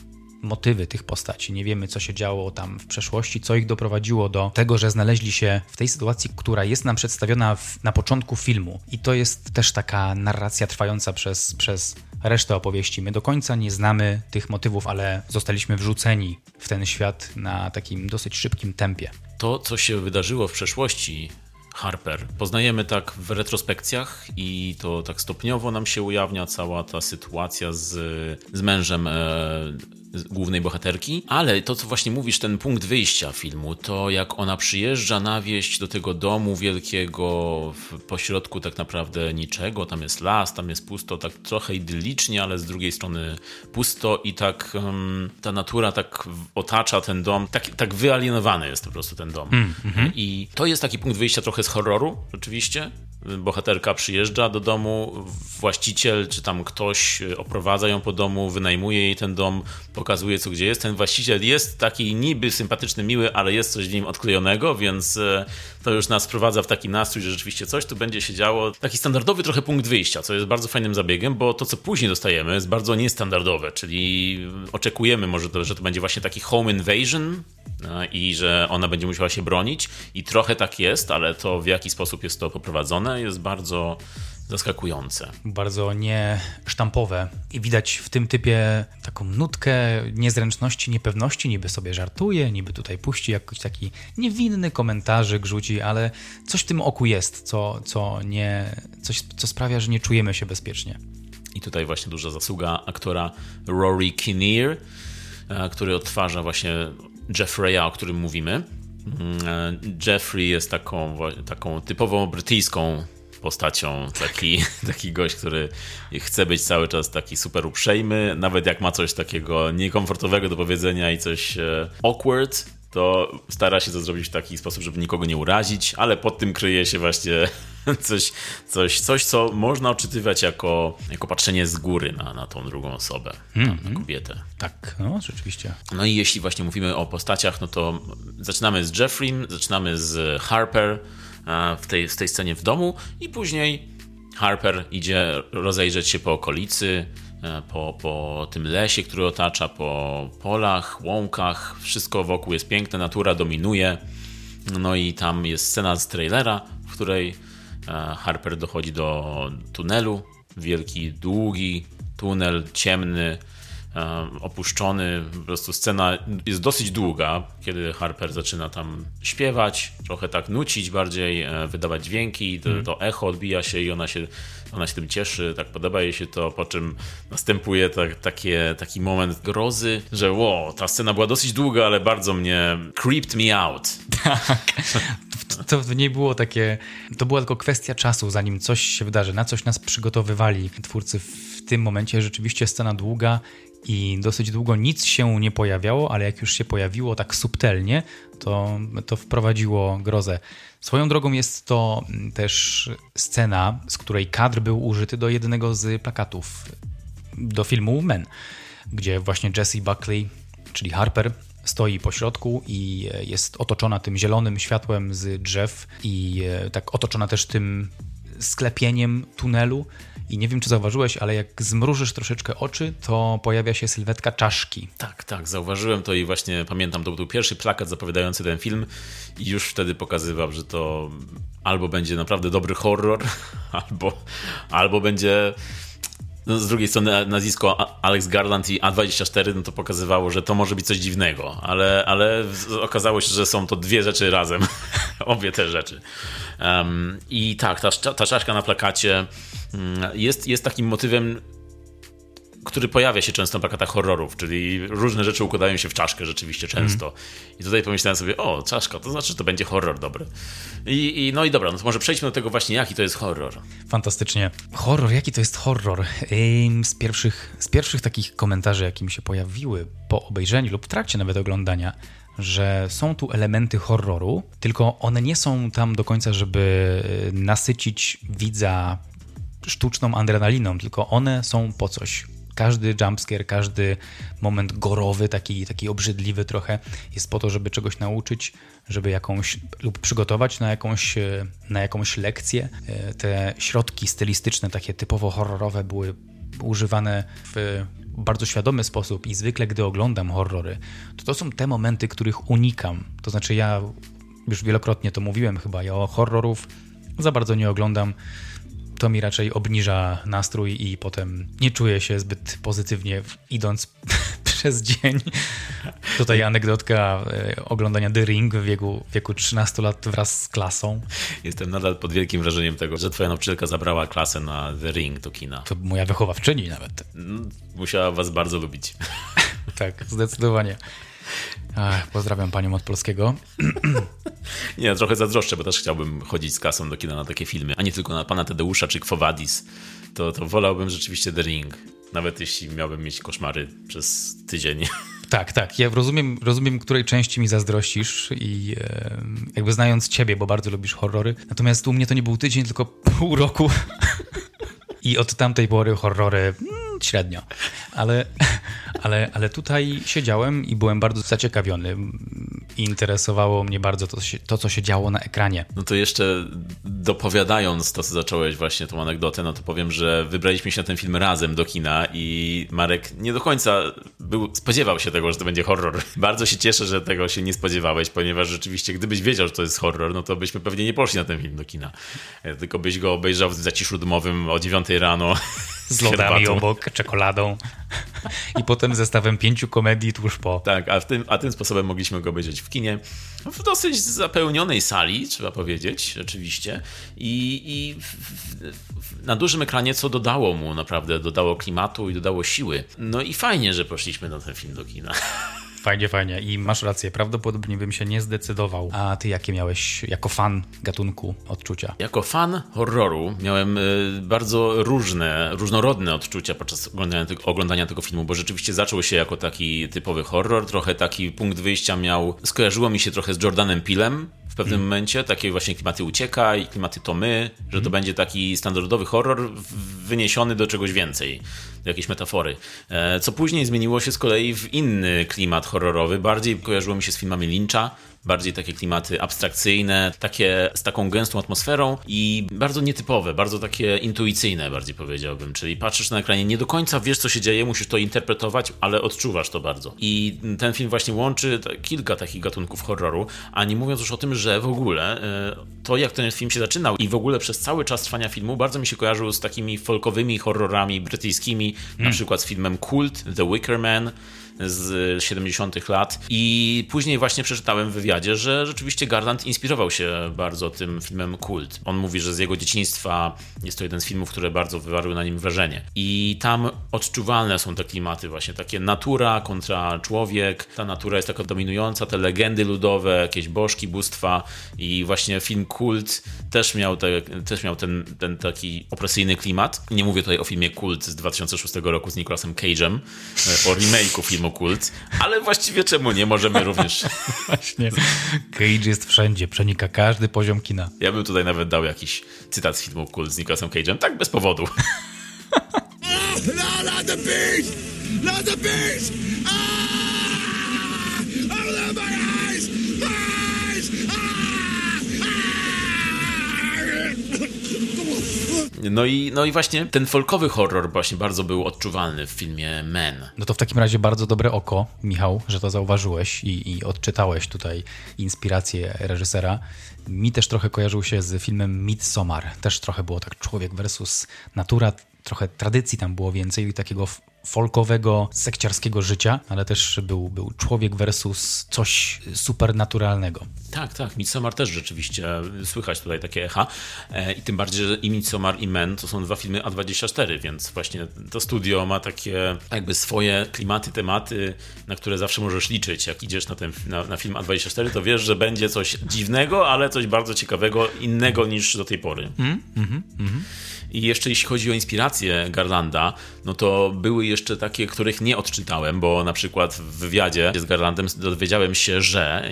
[SPEAKER 2] motywy tych postaci. Nie wiemy, co się działo tam w przeszłości, co ich doprowadziło do tego, że znaleźli się w tej sytuacji, która jest nam przedstawiona w, na początku filmu. I to jest też taka narracja trwająca przez, przez resztę opowieści. My do końca nie znamy tych motywów, ale zostaliśmy wrzuceni w ten świat na takim dosyć szybkim tempie.
[SPEAKER 1] To, co się wydarzyło w przeszłości, Harper. Poznajemy tak w retrospekcjach i to tak stopniowo nam się ujawnia cała ta sytuacja z, z mężem e, głównej bohaterki, ale to, co właśnie mówisz, ten punkt wyjścia filmu, to jak ona przyjeżdża na wieść do tego domu wielkiego w pośrodku tak naprawdę niczego, tam jest las, tam jest pusto, tak trochę idyllicznie, ale z drugiej strony pusto i tak um, ta natura tak otacza ten dom, tak, tak wyalienowany jest po prostu ten dom. Mm, mm-hmm. I to jest taki punkt wyjścia trochę z horroru, rzeczywiście, bohaterka przyjeżdża do domu, właściciel czy tam ktoś oprowadza ją po domu, wynajmuje jej ten dom, pokazuje co gdzie jest. Ten właściciel jest taki niby sympatyczny, miły, ale jest coś w nim odklejonego, więc e, to już nas wprowadza w taki nastrój, że rzeczywiście coś tu będzie się działo. Taki standardowy trochę punkt wyjścia, co jest bardzo fajnym zabiegiem, bo to co później dostajemy jest bardzo niestandardowe, czyli oczekujemy może, to, że to będzie właśnie taki home invasion, e, i że ona będzie musiała się bronić. I trochę tak jest, ale to w jaki sposób jest to poprowadzone jest bardzo zaskakujące.
[SPEAKER 2] Bardzo niesztampowe i widać w tym typie taką nutkę niezręczności, niepewności, niby sobie żartuje, niby tutaj puści jakiś taki niewinny komentarzyk rzuci, ale coś w tym oku jest, co, co, nie, coś, co sprawia, że nie czujemy się bezpiecznie.
[SPEAKER 1] I tutaj właśnie duża zasługa aktora Rory Kinnear, e, który odtwarza właśnie Jeffreya, o którym mówimy. Mm, e, Jeffrey jest taką, taką typową brytyjską postacią, taki, taki gość, który chce być cały czas taki super uprzejmy, nawet jak ma coś takiego niekomfortowego do powiedzenia i coś e, awkward, to stara się to zrobić w taki sposób, żeby nikogo nie urazić, ale pod tym kryje się właśnie coś, coś, coś co można odczytywać jako, jako patrzenie z góry na, na tą drugą osobę, mm -hmm. na mhm. kobietę.
[SPEAKER 2] Tak, no rzeczywiście.
[SPEAKER 1] No i jeśli właśnie mówimy o postaciach, no to zaczynamy z Jeffrey, zaczynamy z Harper, w tej, w tej scenie w domu i później Harper idzie rozejrzeć się po okolicy, e, po, po tym lesie, który otacza, po polach, łąkach. Wszystko wokół jest piękne, natura dominuje. No i tam jest scena z trailera, w której e, Harper dochodzi do tunelu. Wielki, długi tunel, ciemny, E, opuszczony. Po prostu scena jest dosyć długa, kiedy Harper zaczyna tam śpiewać, trochę tak nucić bardziej, e, wydawać dźwięki, to, mm. to echo odbija się i ona się, ona się tym cieszy, tak podoba jej się to, po czym następuje tak, takie, taki moment grozy, że wow, ta scena była dosyć długa, ale bardzo mnie creeped me out.
[SPEAKER 2] Tak. To w niej było takie, to była tylko kwestia czasu, zanim coś się wydarzy, na coś nas przygotowywali twórcy w tym momencie. Rzeczywiście scena długa i dosyć długo nic się nie pojawiało, ale jak już się pojawiło tak subtelnie, to, to wprowadziło grozę. Swoją drogą jest to też scena, z której kadr był użyty do jednego z plakatów do filmu Men, gdzie właśnie Jesse Buckley czyli Harper, stoi po środku i jest otoczona tym zielonym światłem z drzew i e, tak otoczona też tym sklepieniem tunelu. I nie wiem, czy zauważyłeś, ale jak zmrużysz troszeczkę oczy, to pojawia się sylwetka czaszki.
[SPEAKER 1] Tak, tak, zauważyłem to i właśnie pamiętam, to był pierwszy plakat zapowiadający ten film i już wtedy pokazywał, że to albo będzie naprawdę dobry horror, albo, albo będzie z drugiej strony nazwisko Alex Garland i A24 no to pokazywało, że to może być coś dziwnego, ale, ale okazało się, że są to dwie rzeczy razem. Obie te rzeczy. Um, I tak, ta, ta czaszka na plakacie mm, jest, jest takim motywem który pojawia się często na plakatach horrorów, czyli różne rzeczy układają się w czaszkę rzeczywiście często. Mm. I tutaj pomyślałem sobie, o, czaszka, to znaczy, że to będzie horror dobry. I, I, no i dobra, no to może przejdźmy do tego właśnie, jaki to jest horror.
[SPEAKER 2] Fantastycznie. Horror, jaki to jest horror? Z pierwszych, z pierwszych takich komentarzy, jakie mi się pojawiły po obejrzeniu lub w trakcie nawet oglądania, że są tu elementy horroru, tylko one nie są tam do końca, żeby nasycić widza sztuczną adrenaliną, tylko one są po coś każdy jumpscare, każdy moment gorowy, taki, taki obrzydliwy trochę, jest po to, żeby czegoś nauczyć, żeby jakąś lub przygotować na jakąś, e, na jakąś lekcję. E, te środki stylistyczne, takie typowo horrorowe, były używane w bardzo świadomy sposób i zwykle, gdy oglądam horrory, to to są te momenty, których unikam. To znaczy, ja już wielokrotnie to mówiłem chyba, ja horrorów za bardzo nie oglądam to mi raczej obniża nastrój i potem nie czuję się zbyt pozytywnie idąc przez dzień. Tutaj anegdotka e, oglądania The Ring w wieku, w wieku 13 lat wraz z klasą.
[SPEAKER 1] Jestem nadal pod wielkim wrażeniem tego, że twoja nauczycielka zabrała klasę na The Ring do kina.
[SPEAKER 2] To moja wychowawczyni nawet.
[SPEAKER 1] Mm, musiała was bardzo lubić.
[SPEAKER 2] tak, zdecydowanie. Ach, pozdrawiam panią od polskiego.
[SPEAKER 1] nie, trochę zazdroszczę, bo też chciałbym chodzić z kasą do kina na takie filmy, a nie tylko na pana Tadeusza czy Kwowadis. To, to wolałbym rzeczywiście The Ring. Nawet jeśli miałbym mieć koszmary przez tydzień.
[SPEAKER 2] Tak, tak. Ja rozumiem, rozumiem, której części mi zazdrościsz i e, jakby znając ciebie, bo bardzo lubisz horrory. Natomiast u mnie to nie był tydzień, tylko pół roku. I od tamtej pory horrory mm, średnio. Ale, ale, ale tutaj siedziałem i byłem bardzo zaciekawiony. Interesowało mnie bardzo to, to, co się działo na ekranie.
[SPEAKER 1] No to jeszcze dopowiadając to, co zacząłeś właśnie tą anegdotę, no to powiem, że wybraliśmy się na ten film razem do kina i Marek nie do końca był, spodziewał się tego, że to będzie horror. Bardzo się cieszę, że tego się nie spodziewałeś, ponieważ rzeczywiście gdybyś wiedział, że to jest horror, no to byśmy pewnie nie poszli na ten film do kina. Tylko byś go obejrzał w zaciszu domowym o 9 rano.
[SPEAKER 2] Z lodami obok, czekoladą. I potem zestawem pięciu komedii tuż po.
[SPEAKER 1] Tak, a, tym, a tym sposobem mogliśmy go obejrzeć w kinie. W dosyć zapełnionej sali, trzeba powiedzieć, oczywiście. I, i w, w, na dużym ekranie, co dodało mu naprawdę, dodało klimatu i dodało siły. No i fajnie, że poszliśmy na ten film do kina.
[SPEAKER 2] Fajnie, fajnie. I masz rację, prawdopodobnie bym się nie zdecydował. A ty jakie miałeś jako fan gatunku odczucia?
[SPEAKER 1] Jako fan horroru miałem y, bardzo różne, różnorodne odczucia podczas oglądania, oglądania tego filmu, bo rzeczywiście zaczął się jako taki typowy horror, trochę taki punkt wyjścia miał, skojarzyło mi się trochę z Jordanem Pilem, w pewnym mm. momencie, takie właśnie klimaty ucieka i klimaty to my, że mm. to będzie taki standardowy horror wyniesiony do czegoś więcej jakieś metafory. E, co później zmieniło się z kolei w inny klimat horrorowy, bardziej kojarzyło mi się z filmami Lyncha, bardziej takie klimaty abstrakcyjne, takie z taką gęstą atmosferą i bardzo nietypowe, bardzo takie intuicyjne bardziej powiedziałbym, czyli patrzysz na ekranie, nie do końca wiesz co się dzieje, musisz to interpretować, ale odczuwasz to bardzo. I ten film właśnie łączy kilka takich gatunków horroru, a nie mówiąc już o tym, że w ogóle e, to jak ten film się zaczynał i w ogóle przez cały czas trwania filmu bardzo mi się kojarzył z takimi folkowymi horrorami brytyjskimi, mm. na przykład z filmem Kult, The Wicker Man, z 70. lat. I później właśnie przeczytałem w wywiadzie, że rzeczywiście Garland inspirował się bardzo tym filmem Kult. On mówi, że z jego dzieciństwa jest to jeden z filmów, które bardzo wywarły na nim wrażenie. I tam odczuwalne są te klimaty, właśnie takie natura kontra człowiek. Ta natura jest taka dominująca, te legendy ludowe, jakieś bożki, bóstwa i właśnie film Kult też miał, te, też miał ten, ten taki opresyjny klimat. Nie mówię tutaj o filmie Kult z 2006 roku z Nicolasem Cage'em, e, o remake'u filmu kult, ale właściwie czemu nie możemy również.
[SPEAKER 2] Właśnie. Cage jest wszędzie, przenika każdy poziom kina.
[SPEAKER 1] Ja bym tutaj nawet dał jakiś cytat z filmu Kult z Nicolasem Cage'em, tak bez powodu. no! No i, no i właśnie ten folkowy horror właśnie bardzo był odczuwalny w filmie Men.
[SPEAKER 2] No to w takim razie bardzo dobre oko, Michał, że to zauważyłeś i, i odczytałeś tutaj inspirację reżysera. Mi też trochę kojarzył się z filmem Midsommar. Też trochę było tak człowiek versus natura, trochę tradycji tam było więcej i takiego folkowego, sekciarskiego życia, ale też był, był człowiek versus coś supernaturalnego.
[SPEAKER 1] Tak, tak. Midsommar też rzeczywiście słychać tutaj takie echa. E, I tym bardziej, że i Midsommar i Men to są dwa filmy A24, więc właśnie to studio ma takie jakby swoje klimaty, tematy, na które zawsze możesz liczyć. Jak idziesz na, ten, na, na film A24, to wiesz, że będzie coś dziwnego, ale coś bardzo ciekawego, innego niż do tej pory. Mm, mm, mm. I jeszcze jeśli chodzi o inspirację Garlanda, no to były jeszcze takie, których nie odczytałem, bo na przykład w wywiadzie z Garlandem dowiedziałem się, że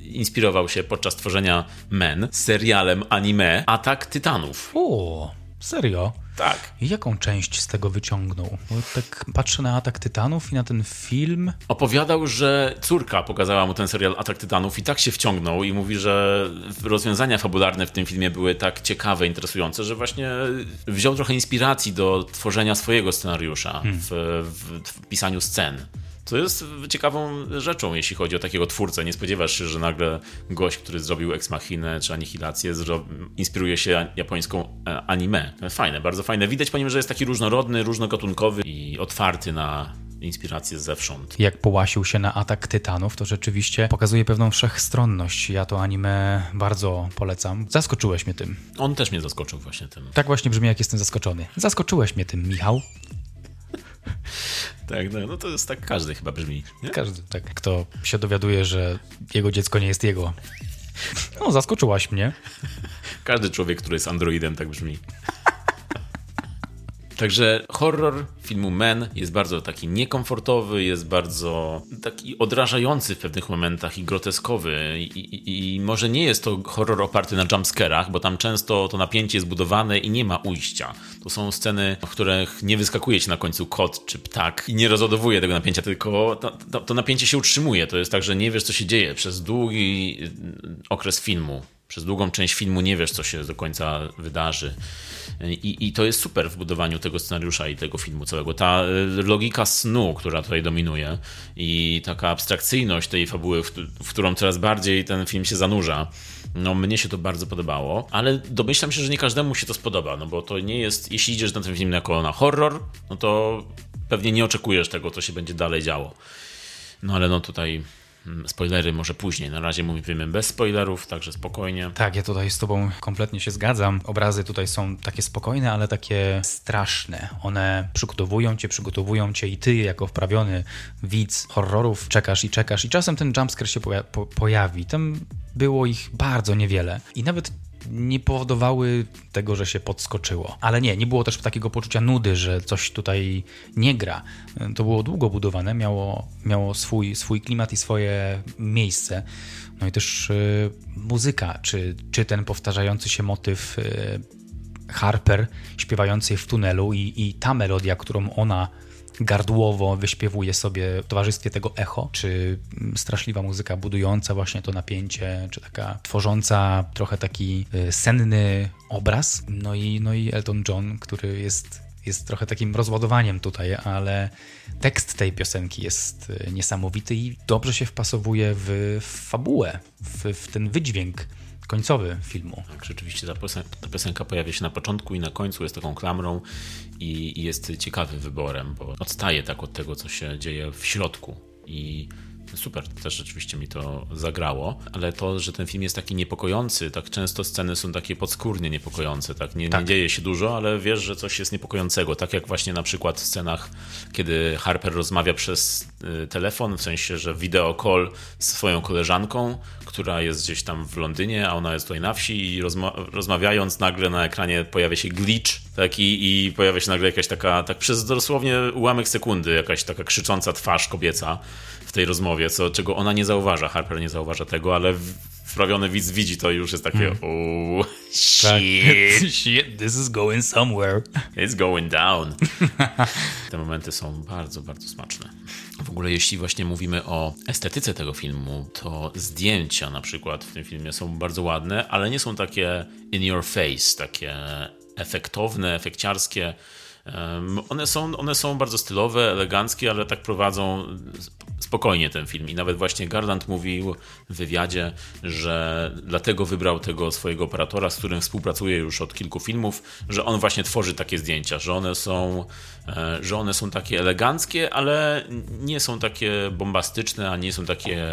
[SPEAKER 1] inspirował się podczas tworzenia Men serialem anime Atak Tytanów.
[SPEAKER 2] Serio?
[SPEAKER 1] Tak.
[SPEAKER 2] I jaką część z tego wyciągnął? Bo tak patrzę na Atak Tytanów i na ten film.
[SPEAKER 1] Opowiadał, że córka pokazała mu ten serial Atak Tytanów i tak się wciągnął i mówi, że rozwiązania fabularne w tym filmie były tak ciekawe, interesujące, że właśnie wziął trochę inspiracji do tworzenia swojego scenariusza hmm. w, w, w pisaniu scen. Co jest ciekawą rzeczą, jeśli chodzi o takiego twórcę. Nie spodziewasz się, że nagle gość, który zrobił Ex Machinę czy Anihilację, inspiruje się japońską e, anime. Fajne, bardzo fajne. Widać po nim, że jest taki różnorodny, różnogatunkowy i otwarty na inspiracje zewsząd.
[SPEAKER 2] Jak połasił się na atak tytanów, to rzeczywiście pokazuje pewną wszechstronność. Ja to anime bardzo polecam. Zaskoczyłeś mnie tym.
[SPEAKER 1] On też mnie zaskoczył właśnie tym.
[SPEAKER 2] Tak właśnie brzmi, jak jestem zaskoczony. Zaskoczyłeś mnie tym, Michał.
[SPEAKER 1] Tak, no, no to jest tak każdy chyba brzmi.
[SPEAKER 2] Nie? Każdy, tak. Kto się dowiaduje, że jego dziecko nie jest jego. No, zaskoczyłaś mnie.
[SPEAKER 1] Każdy człowiek, który jest androidem, tak brzmi. Także horror filmu Men jest bardzo taki niekomfortowy, jest bardzo taki odrażający w pewnych momentach i groteskowy. I, i, i może nie jest to horror oparty na jumpscarach, bo tam często to napięcie jest budowane i nie ma ujścia. To są sceny, w których nie wyskakuje ci na końcu kot czy ptak i nie rozładowuje tego napięcia, tylko to, to, to napięcie się utrzymuje. To jest tak, że nie wiesz, co się dzieje przez długi okres filmu przez długą część filmu nie wiesz, co się do końca wydarzy. I, I, to jest super w budowaniu tego scenariusza i tego filmu całego. Ta e, logika snu, która tutaj dominuje i taka abstrakcyjność tej fabuły, w, w którą coraz bardziej ten film się zanurza. No, mnie się to bardzo podobało, ale domyślam się, że nie każdemu się to spodoba, no bo to nie jest, jeśli idziesz na ten film jako na horror, no to pewnie nie oczekujesz tego, co się będzie dalej działo. No ale no tutaj spoilery może później. Na razie mówimy bez spoilerów, także spokojnie.
[SPEAKER 2] Tak, ja tutaj z Tobą kompletnie się zgadzam. Obrazy tutaj są takie spokojne, ale takie straszne. One przygotowują Cię, przygotowują Cię i Ty, jako wprawiony widz horrorów, czekasz i czekasz. I czasem ten jumpscare się poja po pojawi. Tam było ich bardzo niewiele. I nawet nie powodowały tego, że się podskoczyło. Ale nie, nie było też takiego poczucia nudy, że coś tutaj nie gra. To było długo budowane, miało, miało swój, swój klimat i swoje miejsce. No i też y, muzyka, czy, czy ten powtarzający się motyw y, Harper śpiewający w tunelu i, i ta melodia, którą ona gardłowo wyśpiewuje sobie w towarzystwie tego echo, czy straszliwa muzyka budująca właśnie to napięcie, czy taka tworząca trochę taki y, senny obraz. No i, no i Elton John, który jest jest trochę takim rozładowaniem tutaj, ale tekst tej piosenki jest y, niesamowity i dobrze się wpasowuje w fabułę, w, w ten wydźwięk końcowy filmu.
[SPEAKER 1] Tak, rzeczywiście ta piosenka, ta piosenka pojawia się na początku i na końcu, jest taką klamrą i, i jest ciekawym wyborem, bo odstaje tak od tego, co się dzieje w środku. I super, też rzeczywiście mi to zagrało, ale to, że ten film jest taki niepokojący, tak często sceny są takie podskórnie niepokojące, tak? Nie, tak. nie dzieje się dużo, ale wiesz, że coś jest niepokojącego, tak jak właśnie na przykład w scenach, kiedy Harper rozmawia przez y, telefon, w sensie, że video call z swoją koleżanką, która jest gdzieś tam w Londynie, a ona jest tutaj na wsi i rozma rozmawiając nagle na ekranie pojawia się glitch taki i pojawia się nagle jakaś taka, tak przez dosłownie ułamek sekundy, jakaś taka krzycząca twarz kobieca w tej rozmowie, co, czego ona nie zauważa. Harper nie zauważa tego, ale wprawiony widz widzi to i już jest takie hmm. oh, tak. shit.
[SPEAKER 2] shit, this is going somewhere.
[SPEAKER 1] It's going down. Te momenty są bardzo, bardzo smaczne. W ogóle jeśli właśnie mówimy o estetyce tego filmu, to zdjęcia na przykład w tym filmie są bardzo ładne, ale nie są takie in your face, takie efektowne, efekciarskie. One są, one są bardzo stylowe, eleganckie, ale tak prowadzą spokojnie ten film. I nawet właśnie Garland mówił w wywiadzie, że dlatego wybrał tego swojego operatora, z którym współpracuje już od kilku filmów, że on właśnie tworzy takie zdjęcia, że one są, e, że one są takie eleganckie, ale nie są takie bombastyczne, a nie są takie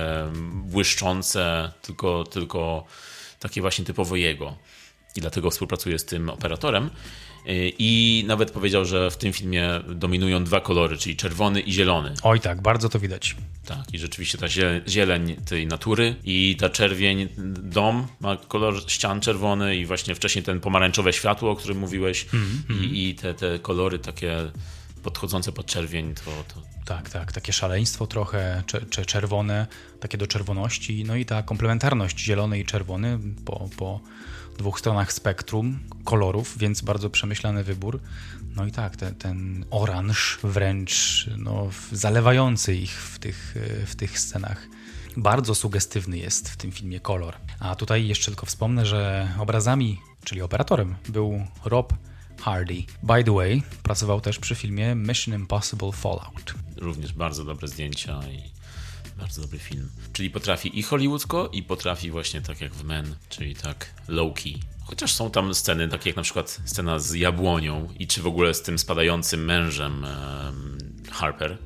[SPEAKER 1] błyszczące, tylko, tylko takie właśnie typowo jego. I dlatego współpracuje z tym operatorem. I nawet powiedział, że w tym filmie dominują dwa kolory, czyli czerwony i zielony.
[SPEAKER 2] Oj tak, bardzo to widać.
[SPEAKER 1] Tak, i rzeczywiście ta zieleń tej natury i ta czerwień, dom ma kolor ścian czerwony i właśnie wcześniej ten pomarańczowe światło, o którym mówiłeś mm -hmm. i, i te, te kolory takie podchodzące pod czerwień, to, to...
[SPEAKER 2] Tak, tak, takie szaleństwo trochę, cze, czerwone, takie do czerwoności, no i ta komplementarność zielony i czerwony po, po dwóch stronach spektrum kolorów, więc bardzo przemyślany wybór. No i tak, ten, ten oranż wręcz no, zalewający ich w tych, w tych scenach. Bardzo sugestywny jest w tym filmie kolor. A tutaj jeszcze tylko wspomnę, że obrazami, czyli operatorem, był Rob Hardy. By the way, pracował też przy filmie Mission Impossible Fallout.
[SPEAKER 1] Również bardzo dobre zdjęcia i bardzo dobry film. Czyli potrafi i hollywoodzko, i potrafi właśnie tak jak w Men, czyli tak low-key. Chociaż są tam sceny, takie jak na przykład scena z jabłonią i czy w ogóle z tym spadającym mężem um, Harper,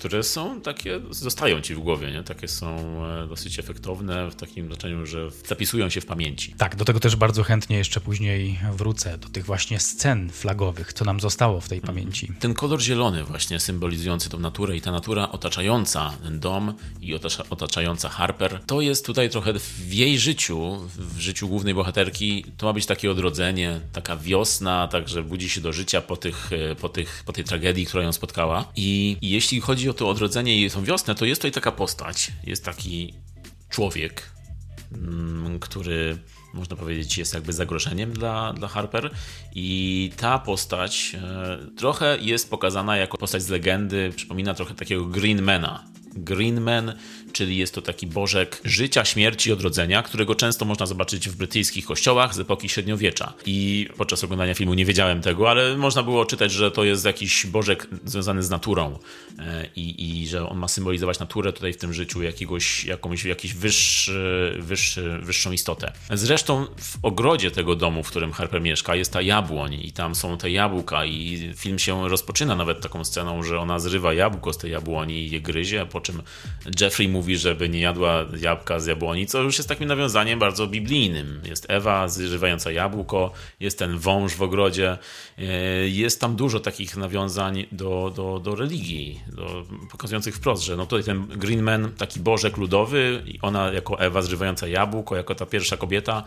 [SPEAKER 1] które są takie, zostają ci w głowie, nie? Takie są e, dosyć efektowne w takim znaczeniu, że zapisują się w pamięci.
[SPEAKER 2] Tak, do tego też bardzo chętnie jeszcze później wrócę, do tych właśnie scen flagowych, co nam zostało w tej mhm. pamięci.
[SPEAKER 1] Ten kolor zielony właśnie symbolizujący tą naturę i ta natura otaczająca ten dom i otacza, otaczająca Harper, to jest tutaj trochę w jej życiu, w życiu głównej bohaterki, to ma być takie odrodzenie, taka wiosna, także budzi się do życia po, tych, e, po, tych, po tej tragedii, która ją spotkała. I, i jeśli chodzi o to odrodzenie i tą wiosnę, to jest tutaj taka postać, jest taki człowiek, mm, który można powiedzieć jest jakby zagrożeniem dla, dla Harper i ta postać e, trochę jest pokazana jako postać z legendy, przypomina trochę takiego Greenmana. Greenman czyli jest to taki bożek życia, śmierci, odrodzenia, którego często można zobaczyć w brytyjskich kościołach z epoki średniowiecza. I podczas oglądania filmu nie wiedziałem tego, ale można było czytać, że to jest jakiś bożek związany z naturą e, i, i że on ma symbolizować naturę tutaj w tym życiu, jakiegoś, jakąś, jakiś wyższy, wyższy, wyższą istotę. Zresztą w ogrodzie tego domu, w którym Harper mieszka, jest ta jabłoń i tam są te jabłka i film się rozpoczyna nawet taką sceną, że ona zrywa jabłko z tej jabłoni i je gryzie, po czym Jeffrey mówi mówi, żeby nie jadła jabłka z jabłoni, co już jest takim nawiązaniem bardzo biblijnym. Jest Ewa zżywająca jabłko, jest ten wąż w ogrodzie. E, jest tam dużo takich nawiązań do, do, do religii, do, pokazujących wprost, że no tutaj ten Greenman, taki bożek ludowy, ona jako Ewa zżywająca jabłko, jako ta pierwsza kobieta,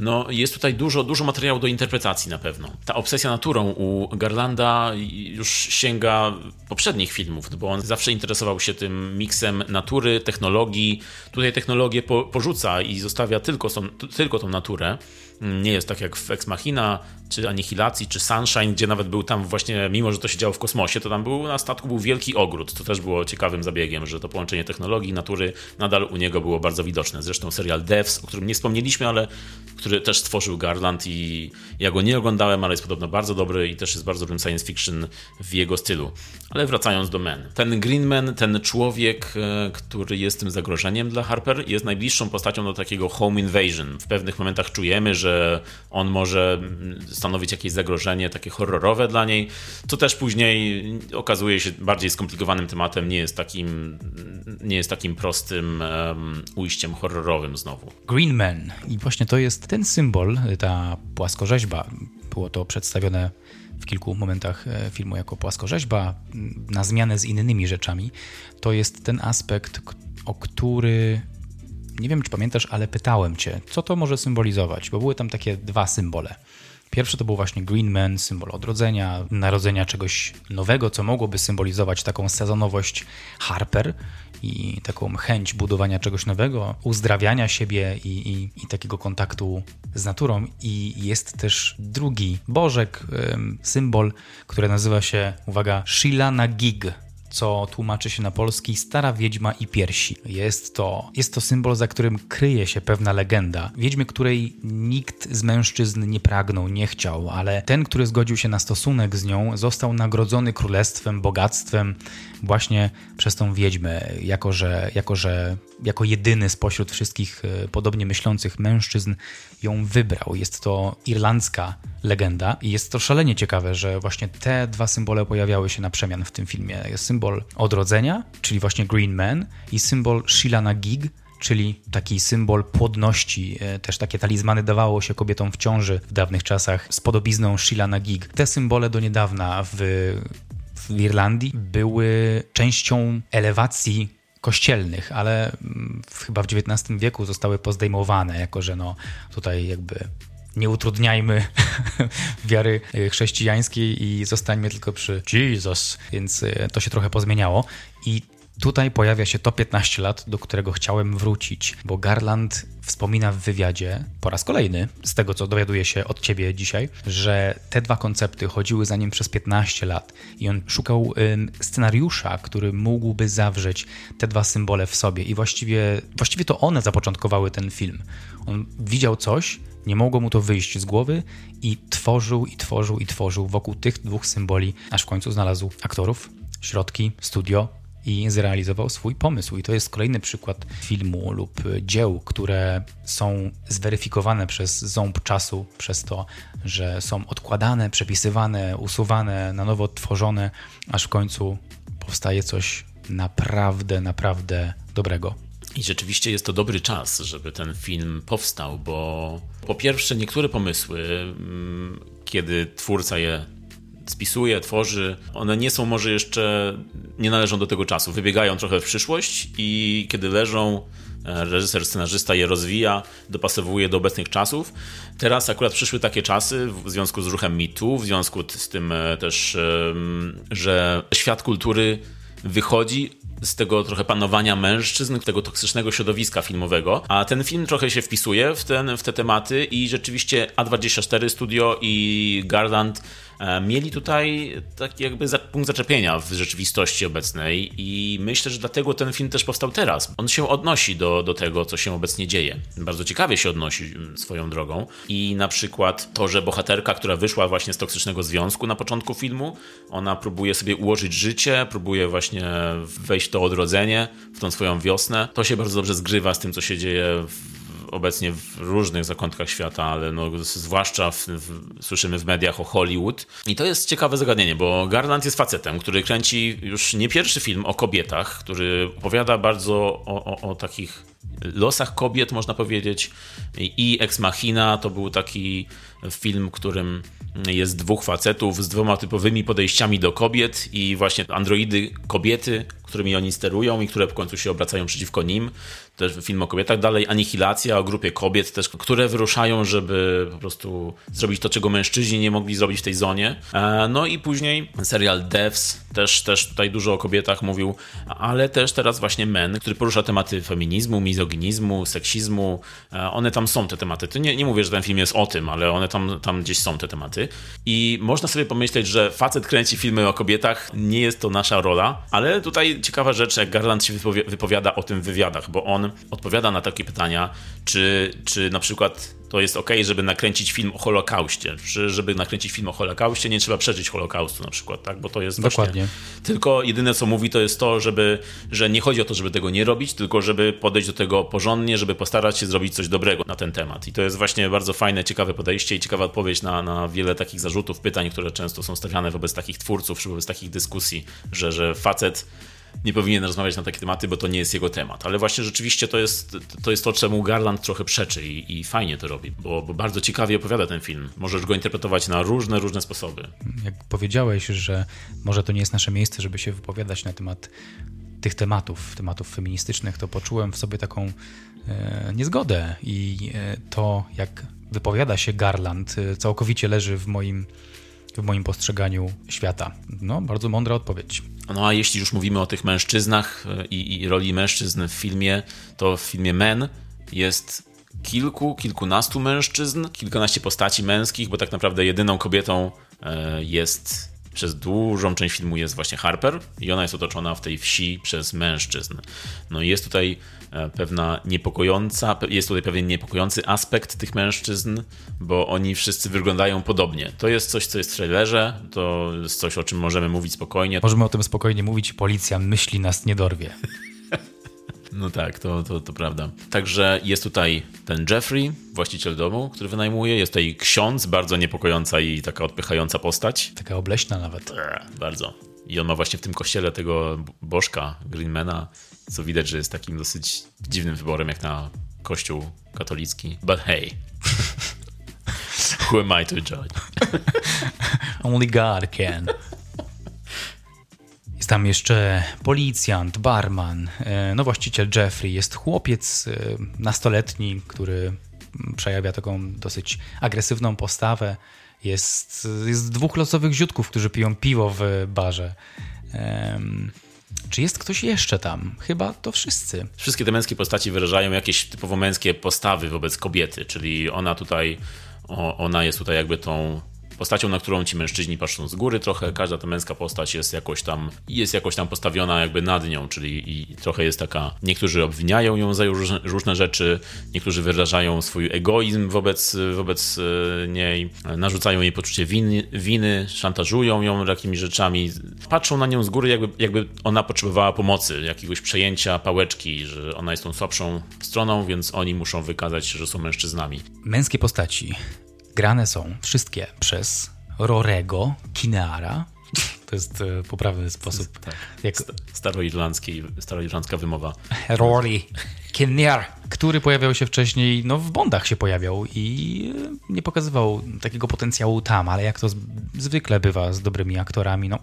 [SPEAKER 1] no jest tutaj dużo, dużo materiału do interpretacji na pewno. Ta obsesja naturą u Garlanda już sięga poprzednich filmów, bo on zawsze interesował się tym miksem natury, technologii. Tutaj technologię po, porzuca i zostawia tylko, tylko tą naturę nie jest tak jak w Ex Machina, czy Anihilacji, czy Sunshine, gdzie nawet był tam właśnie, mimo że to się działo w kosmosie, to tam był na statku był wielki ogród. To też było ciekawym zabiegiem, że to połączenie technologii, natury nadal u niego było bardzo widoczne. Zresztą serial Devs, o którym nie wspomnieliśmy, ale który też stworzył Garland i ja go nie oglądałem, ale jest podobno bardzo dobry i też jest bardzo dobrym science fiction w jego stylu. Ale wracając do Men. Ten Greenman, ten człowiek, e, który jest tym zagrożeniem dla Harper, jest najbliższą postacią do takiego home invasion. W pewnych momentach czujemy, że on może stanowić jakieś zagrożenie takie horrorowe dla niej, co też później okazuje się bardziej skomplikowanym tematem, nie jest takim, nie jest takim prostym um, ujściem horrorowym znowu.
[SPEAKER 2] Green Man i właśnie to jest ten symbol, ta płaskorzeźba, było to przedstawione w kilku momentach e, filmu jako płaskorzeźba, na zmianę z innymi rzeczami, to jest ten aspekt, o który nie wiem, czy pamiętasz, ale pytałem cię, co to może symbolizować, bo były tam takie dwa symbole. Pierwszy to był właśnie Green Man, symbol odrodzenia, narodzenia czegoś nowego, co mogłoby symbolizować taką sezonowość Harper i taką chęć budowania czegoś nowego, uzdrawiania siebie i, i, i takiego kontaktu z naturą. I jest też drugi bożek, symbol, który nazywa się, uwaga, Shilana Gig co tłumaczy się na polski Stara Wiedźma i Piersi. Jest to, jest to symbol, za którym kryje się pewna legenda. Wiedźmy, której nikt z mężczyzn nie pragnął, nie chciał, ale ten, który zgodził się na stosunek z nią, został nagrodzony królestwem, bogactwem właśnie przez tą wiedźmę, jako że, jako, że jako jedyny spośród wszystkich e, podobnie myślących mężczyzn ją wybrał. Jest to irlandzka legenda i jest to szalenie ciekawe, że właśnie te dwa symbole pojawiały się na przemian w tym filmie. Jest symbol odrodzenia, czyli właśnie Green Man i symbol Shilana Gig, czyli taki symbol płodności. E, też takie talizmany dawało się kobietom w ciąży w dawnych czasach z podobizną Shilana Gig. Te symbole do niedawna w, w Irlandii były częścią elewacji kościelnych, ale mm, chyba w XIX wieku zostały pozdejmowane, jako że no tutaj jakby nie utrudniajmy wiary chrześcijańskiej i zostańmy tylko przy Jesus, więc e, to się trochę pozmieniało. I Tutaj pojawia się to 15 lat, do którego chciałem wrócić, bo Garland wspomina w wywiadzie po raz kolejny, z tego co dowiaduję się od ciebie dzisiaj, że te dwa koncepty chodziły za nim przez 15 lat. I on szukał scenariusza, który mógłby zawrzeć te dwa symbole w sobie. I właściwie, właściwie to one zapoczątkowały ten film. On widział coś, nie mogło mu to wyjść z głowy i tworzył i tworzył i tworzył wokół tych dwóch symboli, aż w końcu znalazł aktorów, środki, studio, i zrealizował swój pomysł. I to jest kolejny przykład filmu lub dzieł, które są zweryfikowane przez ząb czasu, przez to, że są odkładane, przepisywane, usuwane, na nowo tworzone, aż w końcu powstaje coś naprawdę, naprawdę dobrego.
[SPEAKER 1] I rzeczywiście jest to dobry czas, żeby ten film powstał, bo po pierwsze, niektóre pomysły, mm, kiedy twórca je spisuje, tworzy, one nie są może jeszcze, nie należą do tego czasu. Wybiegają trochę w przyszłość i kiedy leżą, e, reżyser, scenarzysta je rozwija, dopasowuje do obecnych czasów. Teraz akurat przyszły takie czasy w związku z ruchem MeToo, w związku z tym e, też, że świat kultury wychodzi z tego trochę panowania mężczyzn, tego toksycznego środowiska filmowego, a ten film trochę się wpisuje w, ten, w te tematy i rzeczywiście A24 Studio i Garland mieli tutaj taki jakby punkt zaczepienia w rzeczywistości obecnej i myślę, że dlatego ten film też powstał teraz. On się odnosi do, do tego, co się obecnie dzieje. Bardzo ciekawie się odnosi mm, swoją drogą i na przykład to, że bohaterka, która wyszła właśnie z toksycznego związku na początku filmu, ona próbuje sobie ułożyć życie, próbuje właśnie wejść w to odrodzenie, w tą swoją wiosnę. To się bardzo dobrze zgrywa z tym, co się dzieje w obecnie w różnych zakątkach świata, ale no, zwłaszcza w, w, słyszymy w mediach o Hollywood. I to jest ciekawe zagadnienie, bo Garland jest facetem, który kręci już nie pierwszy film o kobietach, który opowiada bardzo o, o, o takich losach kobiet, można powiedzieć. I Ex Machina to był taki film, którym jest dwóch facetów z dwoma typowymi podejściami do kobiet i właśnie androidy kobiety, którymi oni sterują i które w końcu się obracają przeciwko nim. Też film o kobietach. Dalej Anihilacja o grupie kobiet też, które wyruszają, żeby po prostu zrobić to, czego mężczyźni nie mogli zrobić w tej zonie. E, no i później serial Devs, też, też tutaj dużo o kobietach mówił, ale też teraz właśnie Men, który porusza tematy feminizmu, mizoginizmu, seksizmu. E, one tam są, te tematy. To nie, nie mówię, że ten film jest o tym, ale one tam, tam gdzieś są, te tematy. I można sobie pomyśleć, że facet kręci filmy o kobietach, nie jest to nasza rola, ale tutaj ciekawa rzecz, jak Garland się wypowiada o tym w wywiadach, bo on odpowiada na takie pytania, czy, czy na przykład to jest ok, żeby nakręcić film o Holokauście. Żeby nakręcić film o Holokauście, nie trzeba przeżyć Holokaustu na przykład, tak? Bo to jest
[SPEAKER 2] Dokładnie.
[SPEAKER 1] Właśnie, tylko jedyne co mówi to jest to, żeby, że nie chodzi o to, żeby tego nie robić, tylko żeby podejść do tego porządnie, żeby postarać się zrobić coś dobrego na ten temat. I to jest właśnie bardzo fajne, ciekawe podejście i ciekawa odpowiedź na, na wiele takich zarzutów, pytań, które często są stawiane wobec takich twórców, czy wobec takich dyskusji, że, że facet nie powinien rozmawiać na takie tematy, bo to nie jest jego temat. Ale właśnie rzeczywiście to jest to, jest to czemu Garland trochę przeczy i, i fajnie to robi, bo, bo, bardzo ciekawie opowiada ten film. Możesz go interpretować na różne, różne sposoby.
[SPEAKER 2] Jak powiedziałeś, że może to nie jest nasze miejsce, żeby się wypowiadać na temat tych tematów, tematów feministycznych, to poczułem w sobie taką e, niezgodę i e, to, jak wypowiada się Garland, e, całkowicie leży w moim w moim postrzeganiu świata. No, bardzo mądra odpowiedź.
[SPEAKER 1] No a jeśli już mówimy o tych mężczyznach e, i, i roli mężczyzn w filmie, to w filmie Men jest kilku, kilkunastu mężczyzn, kilkanaście postaci męskich, bo tak naprawdę jedyną kobietą e, jest przez dużą część filmu jest właśnie Harper i ona jest otoczona w tej wsi przez mężczyzn. No i jest tutaj e, pewna niepokojąca, jest tutaj pewien niepokojący aspekt tych mężczyzn, bo oni wszyscy wyglądają podobnie. To jest coś, co jest w trailerze, to jest coś, o czym możemy mówić spokojnie.
[SPEAKER 2] Możemy o tym spokojnie mówić, policja myśli nas nie dorwie.
[SPEAKER 1] No tak, to, to, to prawda. Także jest tutaj ten Jeffrey, właściciel domu, który wynajmuje. Jest tutaj ksiądz, bardzo niepokojąca i taka odpychająca postać.
[SPEAKER 2] Taka obleśna nawet.
[SPEAKER 1] Eee, bardzo. I on ma właśnie w tym kościele tego bożka, Greenmana, co widać, że jest takim dosyć dziwnym wyborem jak na kościół katolicki. But hey. Who am I to judge?
[SPEAKER 2] Only God can. Jest tam jeszcze policjant, barman, e, no właściciel Jeffrey, jest chłopiec e, nastoletni, który przejawia taką dosyć agresywną postawę. Jest, jest dwóch losowych ziutków, którzy piją piwo w barze. Um, czy jest ktoś jeszcze tam? Chyba to wszyscy.
[SPEAKER 1] Wszystkie te męskie postaci wyrażają jakieś typowo męskie postawy wobec kobiety, czyli ona tutaj, ona jest tutaj jakby tą postacią, na którą ci mężczyźni patrzą z góry trochę. Każda ta męska postać jest jakoś tam, jest jakoś tam postawiona jakby nad nią, czyli i trochę jest taka, niektórzy obwiniają ją za różne, różne rzeczy, niektórzy wyrażają swój egoizm wobec, wobec e, niej, narzucają jej poczucie winy, winy, szantażują ją jakimiś rzeczami, patrzą na nią z góry, jakby, jakby ona potrzebowała pomocy, jakiegoś przejęcia pałeczki, że ona jest tą słabszą stroną, więc oni muszą wykazać, że są mężczyznami.
[SPEAKER 2] Męskie postaci grane są wszystkie przez Rorego Kineara. To jest e, poprawny sposób.
[SPEAKER 1] Tak. Jak... Staroirlandzki, staroirlandzka wymowa.
[SPEAKER 2] Rory Kinnear, który pojawiał się wcześniej, no w Bondach się pojawiał i e, nie pokazywał takiego potencjału tam, ale jak to zwykle bywa z dobrymi aktorami, no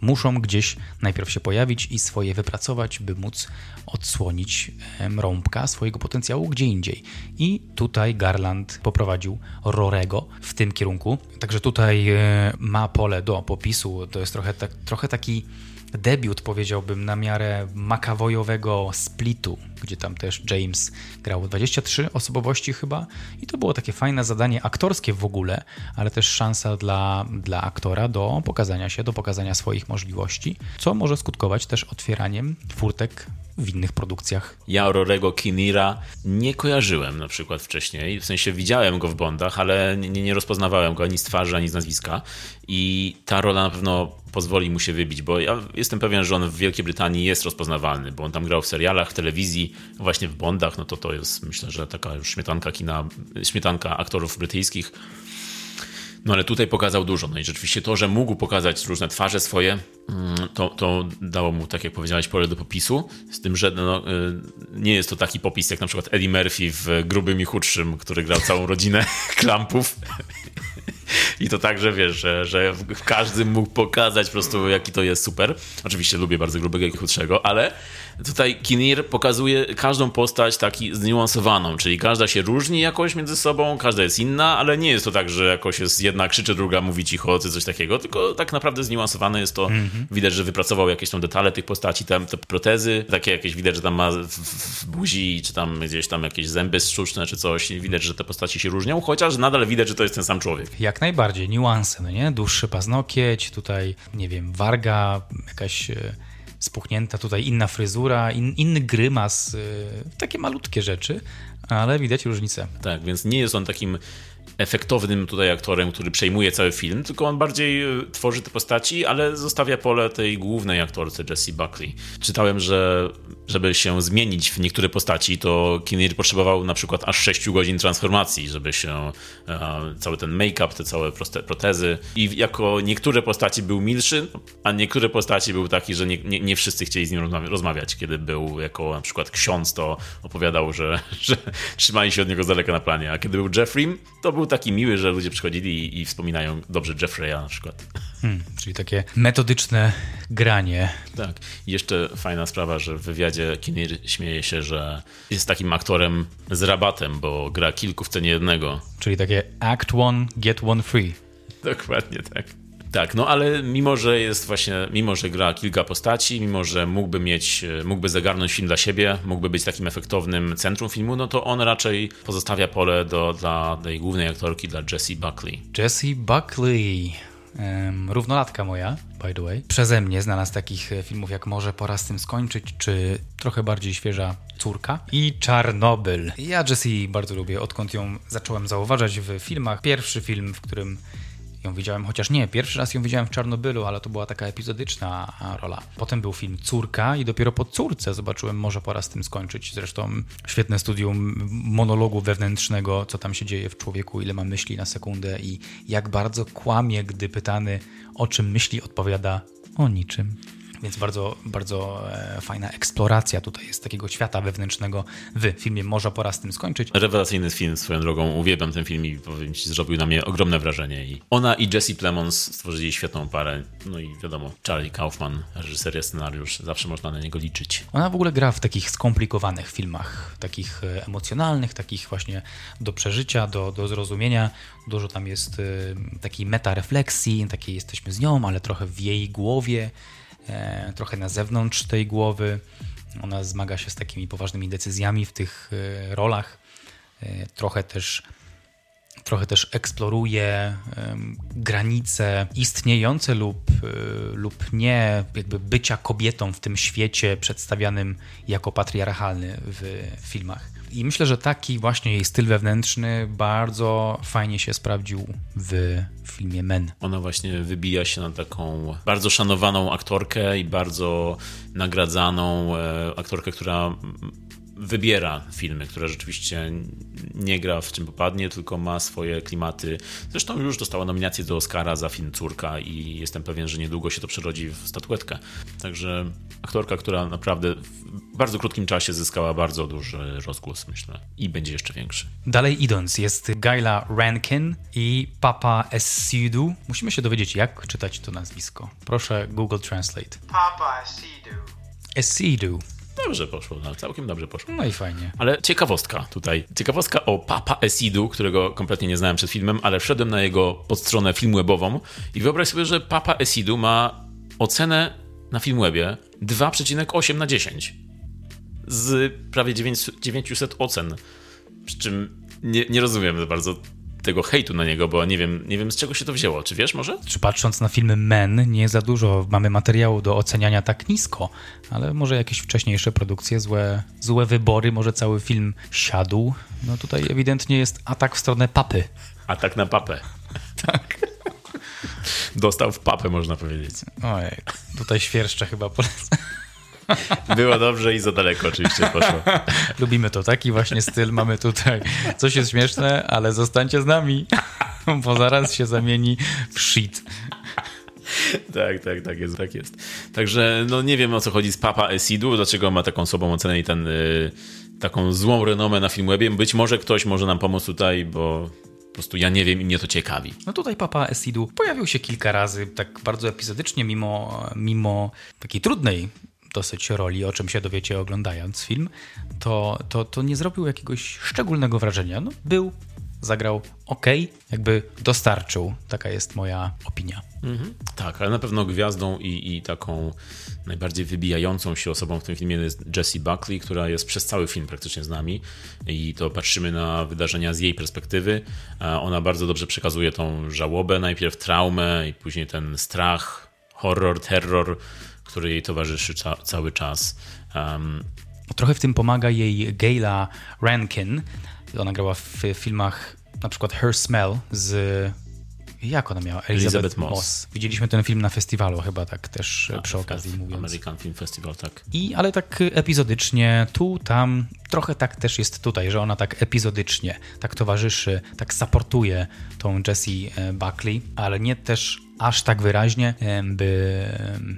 [SPEAKER 2] muszą gdzieś najpierw się pojawić i swoje wypracować, by móc odsłonić rąbka swojego potencjału gdzie indziej. I tutaj Garland poprowadził Rorego w tym kierunku. Także tutaj e, ma pole do popisu. To jest trochę, tak, trochę taki debiut, powiedziałbym, na miarę makawojowego splitu, gdzie tam też James grał 23 osobowości chyba. I to było takie fajne zadanie aktorskie w ogóle, ale też szansa dla, dla aktora do pokazania się, do pokazania swoich możliwości, co może skutkować też otwieraniem furtek w innych produkcjach.
[SPEAKER 1] Ja Rorego Kinira nie kojarzyłem na przykład wcześniej, w sensie widziałem go w Bondach, ale nie, nie rozpoznawałem go ani z twarzy, ani z nazwiska. I ta rola na pewno pozwoli mu się wybić, bo ja jestem pewien, że on w Wielkiej Brytanii jest rozpoznawalny, bo on tam grał w serialach, w telewizji, właśnie w Bondach, no to to jest myślę, że taka już śmietanka kina, śmietanka aktorów brytyjskich. No ale tutaj pokazał dużo. No i rzeczywiście to, że mógł pokazać różne twarze swoje, mm, to, to dało mu, tak jak powiedziałeś, pole do popisu. Z tym, że no, y, nie jest to taki popis jak na przykład Eddie Murphy w Grubym i Chudszym, który grał całą rodzinę klampów. I to tak, że wiesz, że, że w każdym mógł pokazać po prostu, jaki to jest super. Oczywiście lubię bardzo grubego i chudszego, ale tutaj Kinir pokazuje każdą postać taki zniuansowaną, czyli każda się różni jakoś między sobą, każda jest inna, ale nie jest to tak, że jakoś jest jedna krzyczy, druga mówi cicho, czy coś takiego, tylko tak naprawdę zniuansowane jest to. Mm -hmm. Widać, że wypracował jakieś tam detale tych postaci, tam te protezy, takie jakieś widać, że tam ma w, w buzi, czy tam gdzieś tam jakieś zęby sztuczne, czy coś. Widać, że te postaci się różnią, chociaż nadal widać, że to jest ten sam człowiek.
[SPEAKER 2] Jak najbardziej, niuanse, no nie? Dłuższy paznokieć, tutaj, nie wiem, warga, jakaś e, spuchnięta, tutaj inna fryzura, in, inny grymas, yy, takie malutkie rzeczy, ale widać różnicę.
[SPEAKER 1] Tak, więc nie jest on takim efektownym tutaj aktorem, który przejmuje cały film, tylko on bardziej e, tworzy te postaci, ale zostawia pole tej głównej aktorce Jessie Buckley. Czytałem, że żeby się zmienić w niektóre postaci, to Kinnear potrzebował na przykład aż 6 godzin transformacji, żeby się e, cały ten make-up, te całe proste, protezy i jako niektóre postaci był milszy, a niektóre postaci był taki, że nie, nie, nie wszyscy chcieli z nim rozmawiać. Kiedy był jako na przykład ksiądz, to opowiadał, że, że trzymali się od niego z daleka na planie, a kiedy był Jeffrey, to był taki miły, że ludzie przychodzili i, i wspominają dobrze Jeffreya na przykład.
[SPEAKER 2] Hmm, czyli takie metodyczne granie.
[SPEAKER 1] Tak. I jeszcze fajna sprawa, że w wywiadzie Kinnear śmieje się, że jest takim aktorem z rabatem, bo gra kilku w cenie jednego.
[SPEAKER 2] Czyli takie act one, get one free.
[SPEAKER 1] Dokładnie tak. Tak, no ale mimo, że jest właśnie, mimo, że gra kilka postaci, mimo, że mógłby mieć, mógłby zagarnąć film dla siebie, mógłby być takim efektownym centrum filmu, no to on raczej pozostawia pole do, dla tej głównej aktorki, dla Jessie Buckley.
[SPEAKER 2] Jessie Buckley. um, równolatka moja, by the way, przeze mnie znalazł takich e, filmów jak Może pora z tym skończyć, czy trochę bardziej świeża Córka i Czarnobyl. Ja Jessie bardzo lubię, odkąd ją zacząłem zauważać w filmach. Pierwszy film, w którym ją widziałem, chociaż nie, pierwszy raz ją widziałem w Czarnobylu, ale to była taka epizodyczna rola. Potem był film Córka i dopiero po Córce zobaczyłem, może pora z tym skończyć. Zresztą świetne studium monologu wewnętrznego, co tam się dzieje w człowieku, ile ma myśli na sekundę i jak bardzo kłamie, gdy pytany o czym myśli, odpowiada o niczym. Więc bardzo, bardzo e, fajna eksploracja tutaj jest takiego świata wewnętrznego w filmie Może pora z tym skończyć.
[SPEAKER 1] Rewelacyjny film swoją drogą. Uwielbiam ten film i powiem ci, zrobił na mnie ogromne wrażenie. I ona i Jesse Plemons stworzyli świetną parę. No i wiadomo, Charlie Kaufman, reżyseria, scenariusz, zawsze można na niego liczyć.
[SPEAKER 2] Ona w ogóle gra w takich skomplikowanych filmach, takich e, emocjonalnych, takich właśnie do przeżycia, do, do zrozumienia. Dużo tam jest e, takiej meta-refleksji, takiej jesteśmy z nią, ale trochę w jej głowie. E, trochę na zewnątrz tej głowy. Ona zmaga się z takimi poważnymi decyzjami w tych e, rolach. E, trochę też, trochę też eksploruje granice istniejące lub, lub nie, jakby bycia kobietą w tym świecie przedstawianym jako patriarchalny w filmach. I myślę, że taki właśnie jej styl wewnętrzny bardzo fajnie się sprawdził w filmie Men.
[SPEAKER 1] Ona właśnie wybija się na taką bardzo szanowaną aktorkę i bardzo nagradzaną e, aktorkę, która wybiera filmy, które rzeczywiście nie gra w czym popadnie, tylko ma swoje klimaty. Zresztą już dostała nominację do Oscara za film Córka i jestem pewien, że niedługo się to przerodzi w statuetkę. Także aktorka, która naprawdę w bardzo krótkim czasie zyskała bardzo duży rozgłos, myślę, i będzie jeszcze większy.
[SPEAKER 2] Dalej idąc, jest Gaila Rankin i Papa Esidu. Musimy się dowiedzieć, jak czytać to nazwisko. Proszę Google Translate. Papa Esidu. Esidu.
[SPEAKER 1] Dobrze poszło, no, całkiem dobrze poszło.
[SPEAKER 2] No i fajnie.
[SPEAKER 1] Ale ciekawostka tutaj. Ciekawostka o Papa Esidu, którego kompletnie nie znałem przed filmem, ale wszedłem na jego podstronę filmwebową i wyobraź sobie, że Papa Esidu ma ocenę na Filmwebie 2,8 na 10 z prawie 900 ocen. Przy czym nie, nie rozumiem za bardzo tego hejtu na niego, bo nie wiem, nie wiem z czego się to wzięło. Czy wiesz może?
[SPEAKER 2] Czy patrząc na filmy Men, nie za dużo mamy materiału do oceniania tak nisko, ale może jakieś wcześniejsze produkcje, złe, złe wybory, może cały film siadł. No tutaj ewidentnie jest atak w stronę papy.
[SPEAKER 1] Atak na papę.
[SPEAKER 2] tak.
[SPEAKER 1] Dostał w papę, można powiedzieć.
[SPEAKER 2] Ojej, tutaj świerszcze chyba polecam.
[SPEAKER 1] Było dobrze i za daleko oczywiście poszło.
[SPEAKER 2] Lubimy to, taki właśnie styl mamy tutaj. Coś jest śmieszne, ale zostańcie z nami, bo zaraz się zamieni w shit.
[SPEAKER 1] Tak, tak, tak jest, tak jest. Także no nie wiem o co chodzi z Papa Esidu, dlaczego ma taką słabą ocenę i ten, y, taką złą renomę na Filmwebie. Być może ktoś może nam pomóc tutaj, bo po prostu ja nie wiem i mnie to ciekawi.
[SPEAKER 2] No tutaj Papa Esidu pojawił się kilka razy, tak bardzo epizodycznie, mimo, mimo takiej trudnej dosyć roli, o czym się dowiecie oglądając film, to, to, to nie zrobił jakiegoś szczególnego wrażenia. No, był, zagrał ok, jakby dostarczył. Taka jest moja opinia.
[SPEAKER 1] Mhm. Tak, ale na pewno gwiazdą i, i taką najbardziej wybijającą się osobą w tym filmie jest Jessie Buckley, która jest przez cały film praktycznie z nami i to patrzymy na wydarzenia z jej perspektywy. Ona bardzo dobrze przekazuje tą żałobę, najpierw traumę i później ten strach, horror, terror, który jej towarzyszy ca cały czas. Um,
[SPEAKER 2] Trochę w tym pomaga jej Gayla Rankin. Ona grała w filmach na przykład Her Smell z jak ona miała?
[SPEAKER 1] Elizabeth, Elizabeth Moss. Moss.
[SPEAKER 2] Widzieliśmy ten film na festiwalu chyba tak też A, przy okazji mówiąc.
[SPEAKER 1] American Film Festival, tak.
[SPEAKER 2] I, ale tak epizodycznie, tu, tam, trochę tak też jest tutaj, że ona tak epizodycznie, tak towarzyszy, tak supportuje tą Jessie e, Buckley, ale nie też aż tak wyraźnie, by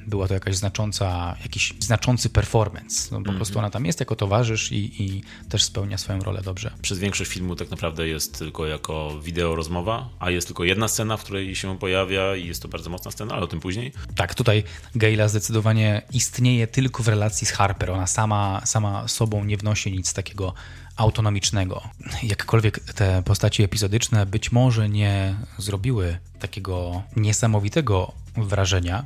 [SPEAKER 2] była to jakaś znacząca, jakiś znaczący performance. No, po mm -hmm. prostu ona tam jest jako towarzysz i, i, też spełnia swoją rolę dobrze.
[SPEAKER 1] Przez większość filmu tak naprawdę jest tylko jako wideo rozmowa, a jest tylko jedna scena, w której się pojawia i jest to bardzo mocna scena, ale o tym później.
[SPEAKER 2] Tak, tutaj Gayla zdecydowanie istnieje tylko w relacji z Harper. Ona sama, sama sobą nie wnosi nic takiego autonomicznego. Jakkolwiek te postaci epizodyczne być może nie zrobiły takiego niesamowitego wrażenia,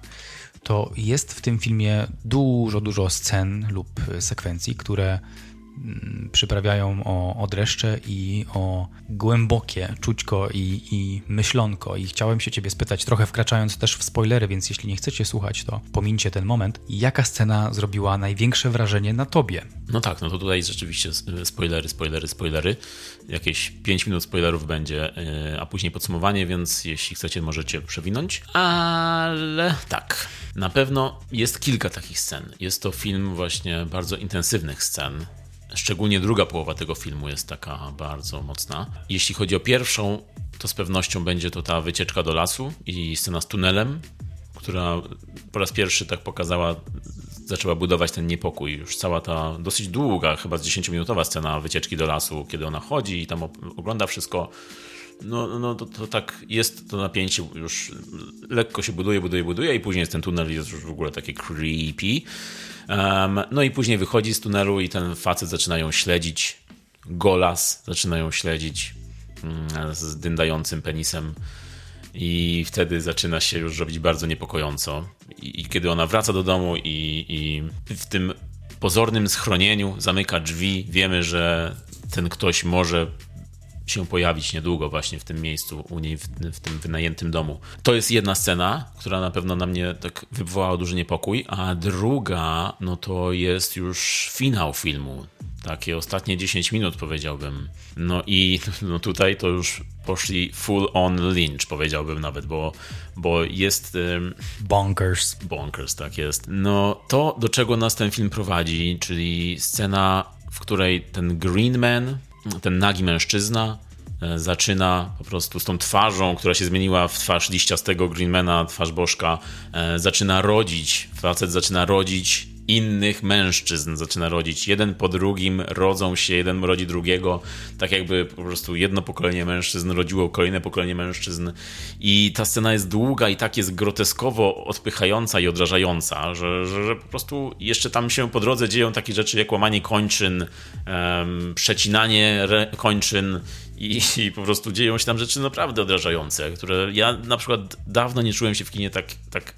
[SPEAKER 2] to jest w tym filmie dużo, dużo scen lub sekwencji, które przyprawiają o, o dreszcze i o głębokie czućko i, i myślonko. I chciałem się ciebie spytać, trochę wkraczając też w spoilery, więc jeśli nie chcecie słuchać, to pomincie ten moment. Jaka scena zrobiła największe wrażenie na tobie?
[SPEAKER 1] No tak, no to tutaj rzeczywiście spoilery, spoilery, spoilery. Jakieś 5 minut spoilerów będzie, e, a później podsumowanie, więc jeśli chcecie, możecie przewinąć. Ale tak, na pewno jest kilka takich scen. Jest to film właśnie bardzo intensywnych scen. Szczególnie druga połowa tego filmu jest taka bardzo mocna. Jeśli chodzi o pierwszą, to z pewnością będzie to ta wycieczka do lasu i scena z tunelem, która po raz pierwszy tak pokazała, zaczęła budować ten niepokój. Już cała ta dosyć długa, chyba z 10-minutowa scena wycieczki do lasu, kiedy ona chodzi i tam ogląda wszystko. No, no to, to tak jest to napięcie już lekko się buduje, buduje, buduje i później jest ten tunel jest już w ogóle taki creepy. No i później wychodzi z tunelu i ten facet zaczyna ją śledzić. Golas zaczyna ją śledzić mm, z dyndającym penisem i wtedy zaczyna się już robić bardzo niepokojąco. I, i kiedy ona wraca do domu i, i w tym pozornym schronieniu zamyka drzwi, wiemy, że ten ktoś może się pojawić niedługo właśnie w tym miejscu u niej, w, w, tym wynajętym domu. To jest jedna scena, która na pewno na mnie tak wywołała duży niepokój, a druga, no to jest już finał filmu. Takie ostatnie 10 minut powiedziałbym. No i no tutaj to już poszli full on lynch powiedziałbym nawet, bo, bo jest... Um,
[SPEAKER 2] bonkers.
[SPEAKER 1] Bonkers, tak jest. No to, do czego nas ten film prowadzi, czyli scena, w której ten Green Man, ten nagi mężczyzna, e, zaczyna po prostu z tą twarzą, która się zmieniła w twarz liściastego Greenmana, twarz Bożka, e, zaczyna rodzić, facet zaczyna rodzić innych mężczyzn zaczyna rodzić. Jeden po drugim rodzą się, jeden rodzi drugiego, tak jakby po prostu jedno pokolenie mężczyzn rodziło kolejne pokolenie mężczyzn. I ta scena jest długa i tak jest groteskowo odpychająca i odrażająca, że, że, że po prostu jeszcze tam się po drodze dzieją takie rzeczy jak łamanie kończyn, um, przecinanie kończyn i, i, po prostu dzieją się tam rzeczy naprawdę odrażające, które ja na przykład dawno nie czułem się w kinie tak, tak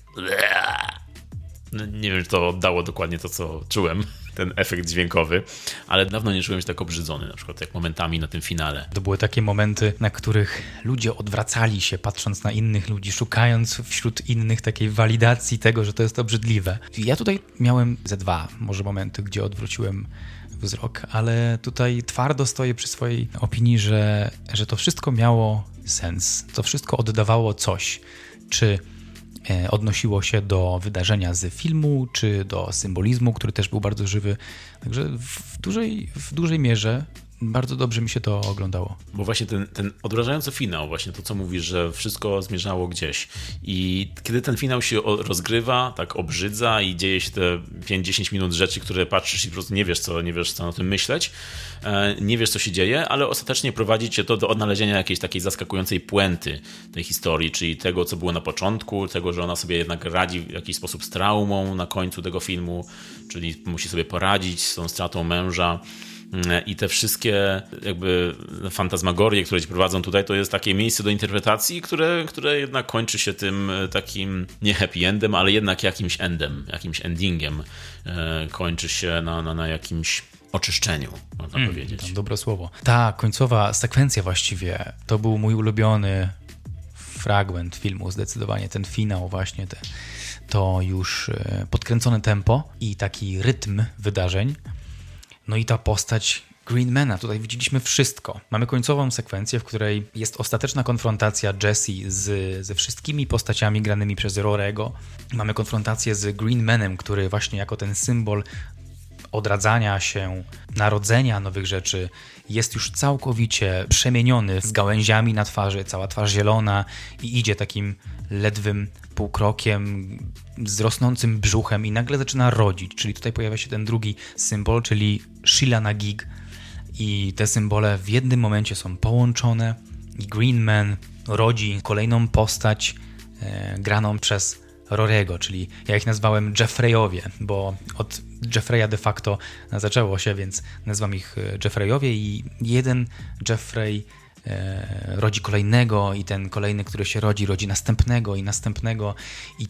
[SPEAKER 1] nie wiem, czy to oddało dokładnie to, co czułem, ten efekt dźwiękowy, ale dawno nie czułem się tak obrzydzony, na przykład jak momentami na tym finale.
[SPEAKER 2] To były takie momenty, na których ludzie odwracali się, patrząc na innych ludzi, szukając wśród innych takiej walidacji tego, że to jest obrzydliwe. Ja tutaj miałem ze dwa może momenty, gdzie odwróciłem wzrok, ale tutaj twardo stoję przy swojej opinii, że, że to wszystko miało sens. To wszystko oddawało coś. Czy odnosiło się do wydarzenia z filmu, czy do symbolizmu, który też był bardzo żywy. Także w dużej, w dużej mierze bardzo dobrze mi się to oglądało.
[SPEAKER 1] Bo właśnie ten, ten odrażający finał, właśnie to, co mówisz, że wszystko zmierzało gdzieś. I kiedy ten finał się rozgrywa, tak obrzydza i dzieje się te 5-10 minut rzeczy, które patrzysz i po prostu nie wiesz, co, nie wiesz, co o tym myśleć, e, nie wiesz, co się dzieje, ale ostatecznie prowadzi cię to do odnalezienia jakiejś takiej zaskakującej puenty tej historii, czyli tego, co było na początku, tego, że ona sobie jednak radzi w jakiś sposób z traumą na końcu tego filmu, czyli musi sobie poradzić z tą stratą męża i te wszystkie jakby fantazmagorie, które ci prowadzą tutaj, to jest takie miejsce do interpretacji, które, które jednak kończy się tym e, takim nie happy endem, ale jednak jakimś endem, jakimś endingiem. E, kończy się na, na, na jakimś oczyszczeniu, można mm, powiedzieć.
[SPEAKER 2] Dobre słowo. Ta końcowa sekwencja właściwie to był mój ulubiony fragment filmu, zdecydowanie ten finał właśnie, te, to już e, podkręcone tempo i taki rytm wydarzeń. No i ta postać Greenmana, tutaj widzieliśmy wszystko. Mamy końcową sekwencję, w której jest ostateczna konfrontacja Jesse z, ze wszystkimi postaciami granymi przez Rorego. Mamy konfrontację z Greenmanem, który właśnie jako ten symbol odradzania się, narodzenia nowych rzeczy jest już całkowicie przemieniony z gałęziami na twarzy, cała twarz zielona i idzie takim ledwym półkrokiem z rosnącym brzuchem i nagle zaczyna rodzić, czyli tutaj pojawia się ten drugi symbol, czyli Sheila na gig. I te symbole w jednym momencie są połączone Green Man rodzi kolejną postać e, graną przez Rorego, czyli ja ich nazwałem Jeffreyowie, bo od Jeffreya de facto zaczęło się, więc nazywam ich e, Jeffreyowie i jeden Jeffrey rodzi kolejnego i ten kolejny, który się rodzi, rodzi następnego i następnego i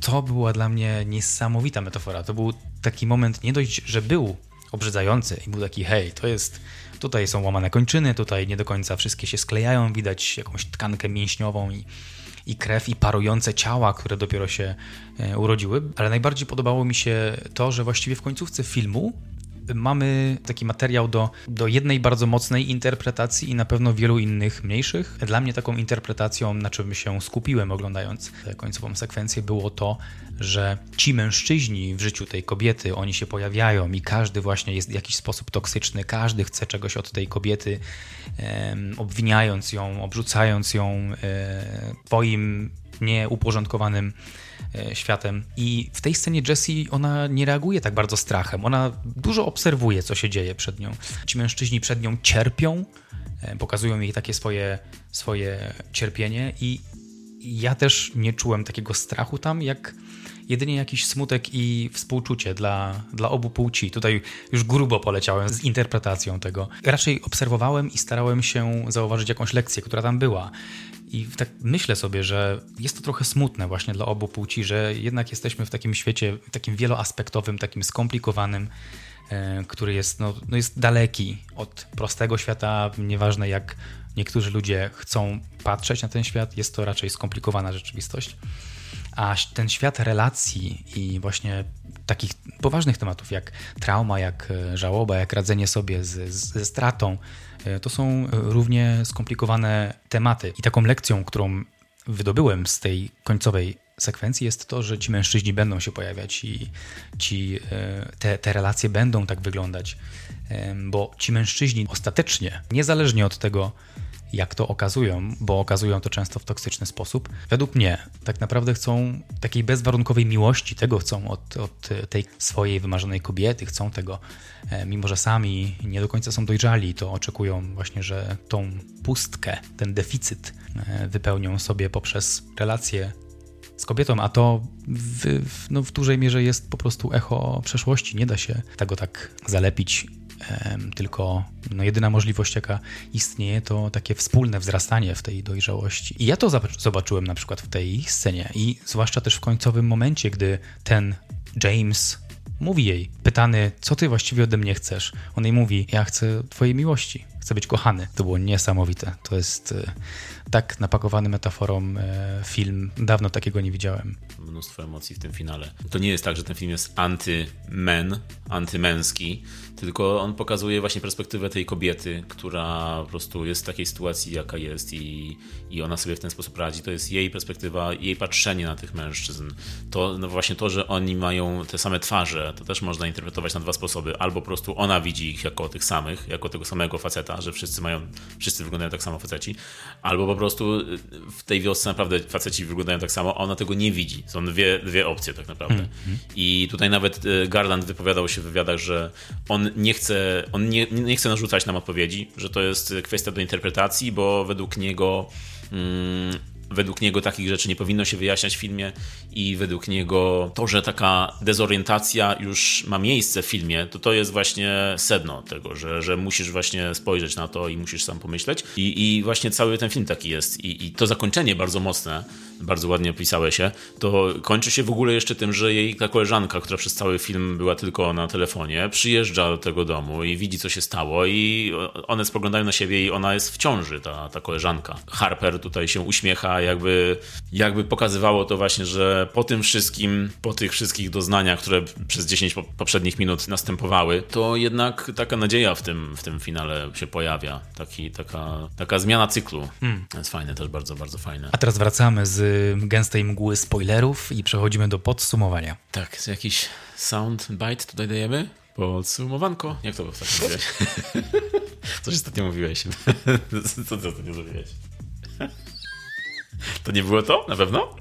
[SPEAKER 2] to była dla mnie niesamowita metafora. To był taki moment nie dość, że był obrzydzający i był taki hej, to jest tutaj są łamane kończyny, tutaj nie do końca wszystkie się sklejają, widać jakąś tkankę mięśniową i, i krew i parujące ciała, które dopiero się e, urodziły, ale najbardziej podobało mi się to, że właściwie w końcówce filmu mamy taki materiał do, do jednej bardzo mocnej interpretacji i na pewno wielu innych mniejszych. Dla mnie taką interpretacją, na czym się skupiłem oglądając końcową sekwencję, było to, że ci mężczyźni w życiu tej kobiety, oni się pojawiają i każdy właśnie jest w jakiś sposób toksyczny, każdy chce czegoś od tej kobiety, obwiniając ją, obrzucając ją swoim nieuporządkowanym E, światem. I w tej scenie Jessie ona nie reaguje tak bardzo strachem. Ona dużo obserwuje, co się dzieje przed nią. Ci mężczyźni przed nią cierpią, e, pokazują jej takie swoje, swoje cierpienie i ja też nie czułem takiego strachu tam, jak jedynie jakiś smutek i współczucie dla, dla obu płci. Tutaj już grubo poleciałem z interpretacją tego. Raczej obserwowałem i starałem się zauważyć jakąś lekcję, która tam była. I tak myślę sobie, że jest to trochę smutne właśnie dla obu płci, że jednak jesteśmy w takim świecie, takim wieloaspektowym, takim skomplikowanym, który jest, no, no jest daleki od prostego świata. Nieważne jak niektórzy ludzie chcą patrzeć na ten świat, jest to raczej skomplikowana rzeczywistość. A ten świat relacji i właśnie takich poważnych tematów jak trauma, jak e, żałoba, jak radzenie sobie z, z, ze stratą, e, to są równie skomplikowane tematy. I taką lekcją, którą wydobyłem z tej końcowej sekwencji jest to, że ci mężczyźni będą się pojawiać i ci, e, te, te relacje będą tak wyglądać, bo ci mężczyźni ostatecznie, niezależnie od tego, jak to okazują, bo okazują to często w toksyczny sposób. Według mnie tak naprawdę chcą takiej bezwarunkowej miłości, tego chcą od, od tej swojej wymarzonej kobiety, chcą tego, e, mimo że sami nie do końca są dojrzali, to oczekują właśnie, że tą pustkę, ten deficyt e, wypełnią sobie poprzez relacje z kobietą, a to w, w, no w dużej mierze jest po prostu echo przeszłości. Nie da się tego tak zalepić tylko no, jedyna możliwość, jaka istnieje, to takie wspólne wzrastanie w tej dojrzałości. I ja to zobaczyłem na przykład w tej scenie i zwłaszcza też w końcowym momencie, gdy ten James mówi jej, pytany, co ty właściwie ode mnie chcesz? On jej mówi, ja chcę twojej miłości, chcę być kochany. To było niesamowite. To jest e, tak napakowany metaforą e, film. Dawno takiego nie widziałem.
[SPEAKER 1] Mnóstwo emocji w tym finale. To nie jest tak, że ten film jest anty-men, antymęski, tylko on pokazuje właśnie perspektywę tej kobiety, która po prostu jest w takiej sytuacji, jaka jest i, i ona sobie w ten sposób radzi. To jest jej perspektywa, jej patrzenie na tych mężczyzn. To no właśnie to, że oni mają te same twarze, to też można interpretować na dwa sposoby. Albo po prostu ona widzi ich jako tych samych, jako tego samego faceta, że wszyscy mają, wszyscy wyglądają tak samo faceci, albo po prostu w tej wiosce naprawdę faceci wyglądają tak samo, a ona tego nie widzi. Są dwie, dwie opcje tak naprawdę. Mm -hmm. I tutaj nawet y, Garland wypowiadał się w wywiadach, że on nie chce, on nie, nie chce narzucać nam odpowiedzi, że to jest kwestia do interpretacji, bo według niego mm, według niego takich rzeczy nie powinno się wyjaśniać w filmie i według niego to, że taka dezorientacja już ma miejsce w filmie, to to jest właśnie sedno tego, że, że musisz właśnie spojrzeć na to i musisz sam pomyśleć. I, i właśnie cały ten film taki jest. I, I to zakończenie bardzo mocne, bardzo ładnie opisałeś się, to kończy się w ogóle jeszcze tym, że jej ta koleżanka, która przez cały film była tylko na telefonie, przyjeżdża do tego domu i widzi, co się stało i one spoglądają na siebie i ona jest w ciąży, ta, ta koleżanka. Harper tutaj się uśmiecha, jakby, jakby pokazywało to właśnie, że po tym wszystkim, po tych wszystkich doznaniach, które przez 10 poprzednich minut następowały, to jednak taka nadzieja w tym, w tym finale się pojawia. Taki, taka, taka zmiana cyklu. Hmm. To jest fajne, też bardzo, bardzo fajne.
[SPEAKER 2] A teraz wracamy z gęstej mgły spoilerów i przechodzimy do podsumowania.
[SPEAKER 1] Tak, jakiś sound bite tutaj dajemy? Podsumowanko. Jak to ostatnio mówiłeś? Coś ostatnio mówiłeś. Co ty ostatnio zrobiłeś? To nie było to? Na pewno?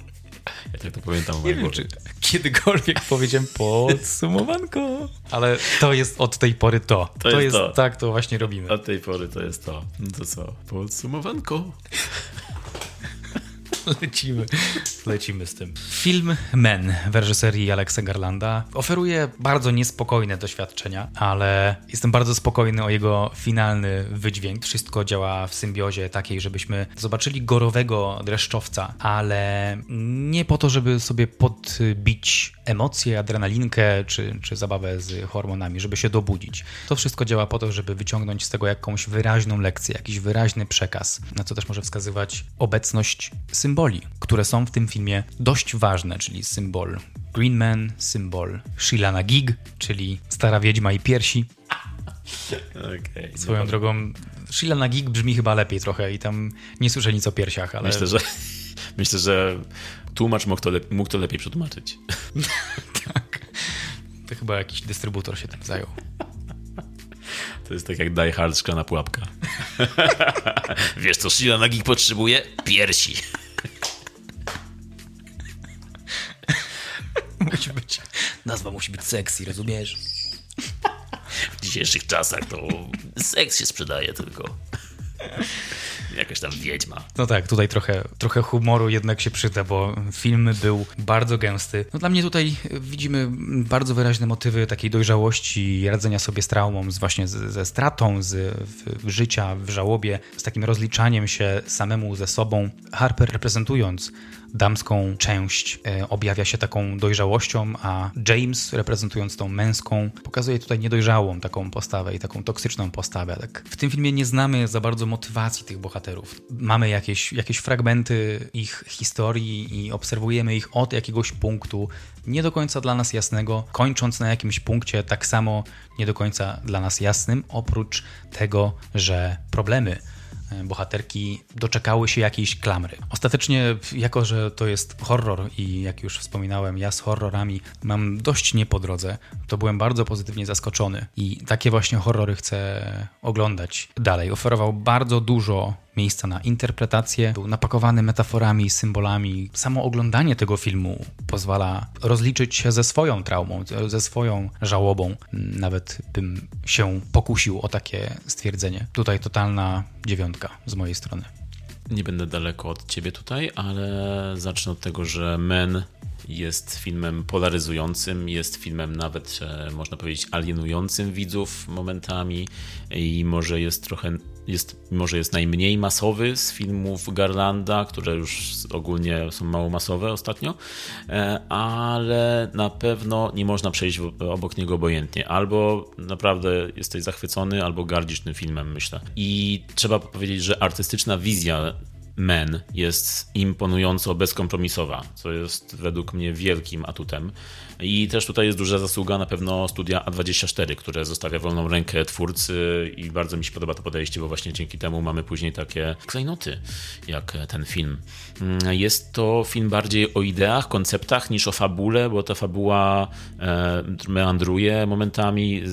[SPEAKER 1] Ja tak to pamiętam.
[SPEAKER 2] Nie wiem, czy kiedykolwiek powiedziałem podsumowanko, ale to jest od tej pory to. To, to jest, jest to. Tak, to właśnie robimy.
[SPEAKER 1] Od tej pory to jest to. No to co? Podsumowanko.
[SPEAKER 2] lecimy, lecimy z tym. Film Men w reżyserii Alexa Garlanda oferuje bardzo niespokojne doświadczenia, ale jestem bardzo spokojny o jego finalny wydźwięk. Wszystko działa w symbiozie takiej, żebyśmy zobaczyli gorowego dreszczowca, ale nie po to, żeby sobie podbić emocje, adrenalinkę czy, czy zabawę z hormonami, żeby się dobudzić. To wszystko działa po to, żeby wyciągnąć z tego jakąś wyraźną lekcję, jakiś wyraźny przekaz, na co też może wskazywać obecność symboli, które są w tym filmie dość ważne, czyli symbol Green Man, symbol Shilana Gig, czyli stara wiedźma i piersi. Okay, Swoją no. drogą, Shilana Gig brzmi chyba lepiej trochę i tam nie słyszę nic o piersiach, ale...
[SPEAKER 1] Myślę, że, myślę, że tłumacz mógł to, mógł to lepiej przetłumaczyć.
[SPEAKER 2] tak. To chyba jakiś dystrybutor się tym zajął.
[SPEAKER 1] To jest tak jak Die Hard szklana pułapka. Wiesz co Sheila Nagik potrzebuje? Piersi.
[SPEAKER 2] musi być, nazwa musi być sexy, rozumiesz?
[SPEAKER 1] W dzisiejszych czasach to seks się sprzedaje tylko. Jakaś tam wiedźma.
[SPEAKER 2] No tak, tutaj trochę, trochę humoru jednak się przyda, bo film był bardzo gęsty. No dla mnie tutaj widzimy bardzo wyraźne motywy takiej dojrzałości, radzenia sobie z traumą, z właśnie z, ze stratą, z w, życia w żałobie, z takim rozliczaniem się samemu ze sobą. Harper reprezentując damską część e, objawia się taką dojrzałością, a James, reprezentując tą męską, pokazuje tutaj niedojrzałą taką postawę i taką toksyczną postawę. Tak. W tym filmie nie znamy za bardzo motywacji tych bohaterów. Mamy jakieś, jakieś fragmenty ich historii i obserwujemy ich od jakiegoś punktu, nie do końca dla nas jasnego, kończąc na jakimś punkcie tak samo nie do końca dla nas jasnym, oprócz tego, że problemy bohaterki doczekały się jakiejś klamry. Ostatecznie, jako że to jest horror i jak już wspominałem, ja z horrorami mam dość nie po drodze, to byłem bardzo pozytywnie zaskoczony i takie właśnie horrory chcę oglądać dalej. Oferował bardzo dużo miejsca na interpretację, był napakowany metaforami, symbolami. Samo oglądanie tego filmu pozwala rozliczyć się ze swoją traumą, ze swoją żałobą. Nawet bym się pokusił o takie stwierdzenie. Tutaj totalna dziewiątka z mojej strony.
[SPEAKER 1] Nie będę daleko od ciebie tutaj, ale zacznę od tego, że Men jest filmem polaryzującym, jest filmem nawet, e, można powiedzieć, alienującym widzów momentami i może jest trochę jest, może jest najmniej masowy z filmów Garlanda, które już ogólnie są mało masowe ostatnio, e, ale na pewno nie można przejść obok niego obojętnie. Albo naprawdę jesteś zachwycony, albo gardzisz tym filmem, myślę. I trzeba powiedzieć, że artystyczna wizja Men jest imponująco bezkompromisowa, co jest według mnie wielkim atutem. I też tutaj jest duża zasługa na pewno studia A24, które zostawia wolną rękę twórcy i bardzo mi się podoba to podejście, bo właśnie dzięki temu mamy później takie klejnoty jak ten film. Mm, jest to film bardziej o ideach, konceptach niż o fabule, bo ta fabuła e, meandruje momentami,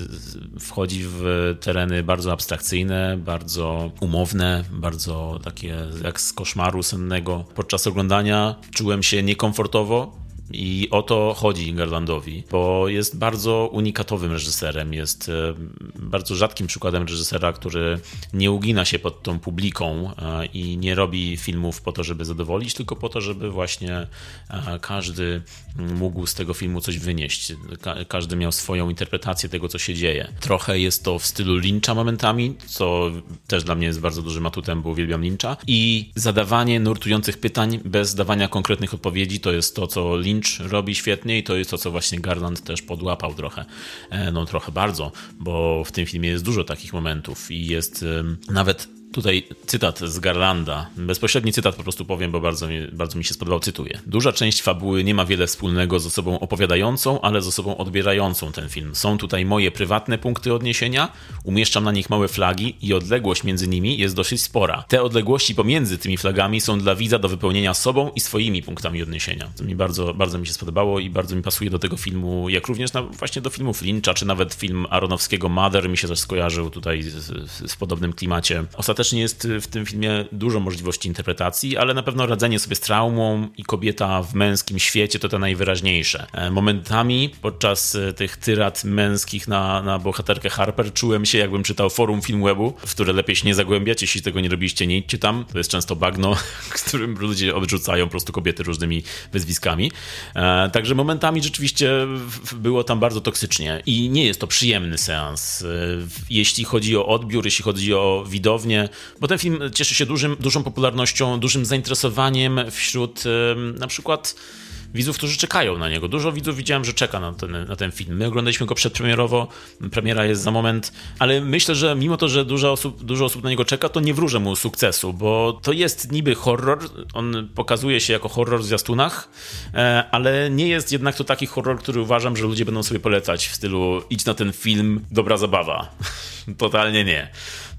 [SPEAKER 1] wchodzi w tereny bardzo abstrakcyjne, bardzo umowne, bardzo takie jak z koszmaru sennego. Podczas oglądania czułem się niekomfortowo, i o to chodzi Garlandowi, bo jest bardzo unikatowym reżyserem, jest e, bardzo rzadkim przykładem reżysera, który nie ugina się pod tą publiką e, i nie robi filmów po to, żeby zadowolić, tylko po to, żeby właśnie e, każdy mógł z tego filmu coś wynieść. każdy miał swoją interpretację tego, co się dzieje. Trochę jest to w stylu Lyncha momentami, co też dla mnie jest bardzo dużym atutem, bo uwielbiam Lyncha. I zadawanie nurtujących pytań bez dawania konkretnych odpowiedzi to jest to, co Lynch Lynch robi świetnie i to jest to, co właśnie Garland też podłapał trochę. E, no trochę bardzo, bo w tym filmie jest dużo takich momentów i jest nawet Tutaj cytat z Garlanda. Bezpośredni cytat po prostu powiem, bo bardzo mi, bardzo mi się spodobał. Cytuję. Duża część fabuły nie ma wiele wspólnego z osobą opowiadającą, ale z osobą odbierającą ten film. Są tutaj moje prywatne punkty odniesienia, umieszczam na nich małe flagi i odległość między nimi jest dosyć spora. Te odległości pomiędzy tymi flagami są dla widza do wypełnienia sobą i swoimi punktami odniesienia. To mi bardzo, bardzo mi się spodobało i bardzo mi pasuje do tego filmu, jak również na, właśnie do filmów Lyncha, czy nawet film Aronowskiego Mother mi się też skojarzył tutaj z, podobnym klimacie. Ostatecznie też nie jest w tym filmie dużo możliwości interpretacji, ale na pewno radzenie sobie z traumą i kobieta w męskim świecie to te najwyraźniejsze. E, momentami podczas e, tych tyrad męskich na, na bohaterkę Harper czułem się jakbym czytał forum Filmwebu, w które lepiej się nie zagłębiać, jeśli tego nie robiliście, nie idźcie tam. To jest często bagno, którym ludzie odrzucają po prostu kobiety różnymi wyzwiskami. E, także momentami rzeczywiście było tam bardzo toksycznie i nie jest to przyjemny seans. Jeśli chodzi o odbiór, jeśli chodzi o widownię, bo ten film cieszy się dużym, dużą popularnością, dużym zainteresowaniem wśród na przykład widzów, którzy czekają na niego. Dużo widzów widziałem, że czeka na ten, na ten film. My oglądaliśmy go przedpremierowo, premiera jest za moment, ale myślę, że mimo to, że dużo osób, dużo osób na niego czeka, to nie wróżę mu sukcesu, bo to jest niby horror, on pokazuje się jako horror w zwiastunach, e, ale nie jest jednak to taki horror, który uważam, że ludzie będą sobie polecać w stylu idź na ten film, dobra zabawa. Totalnie nie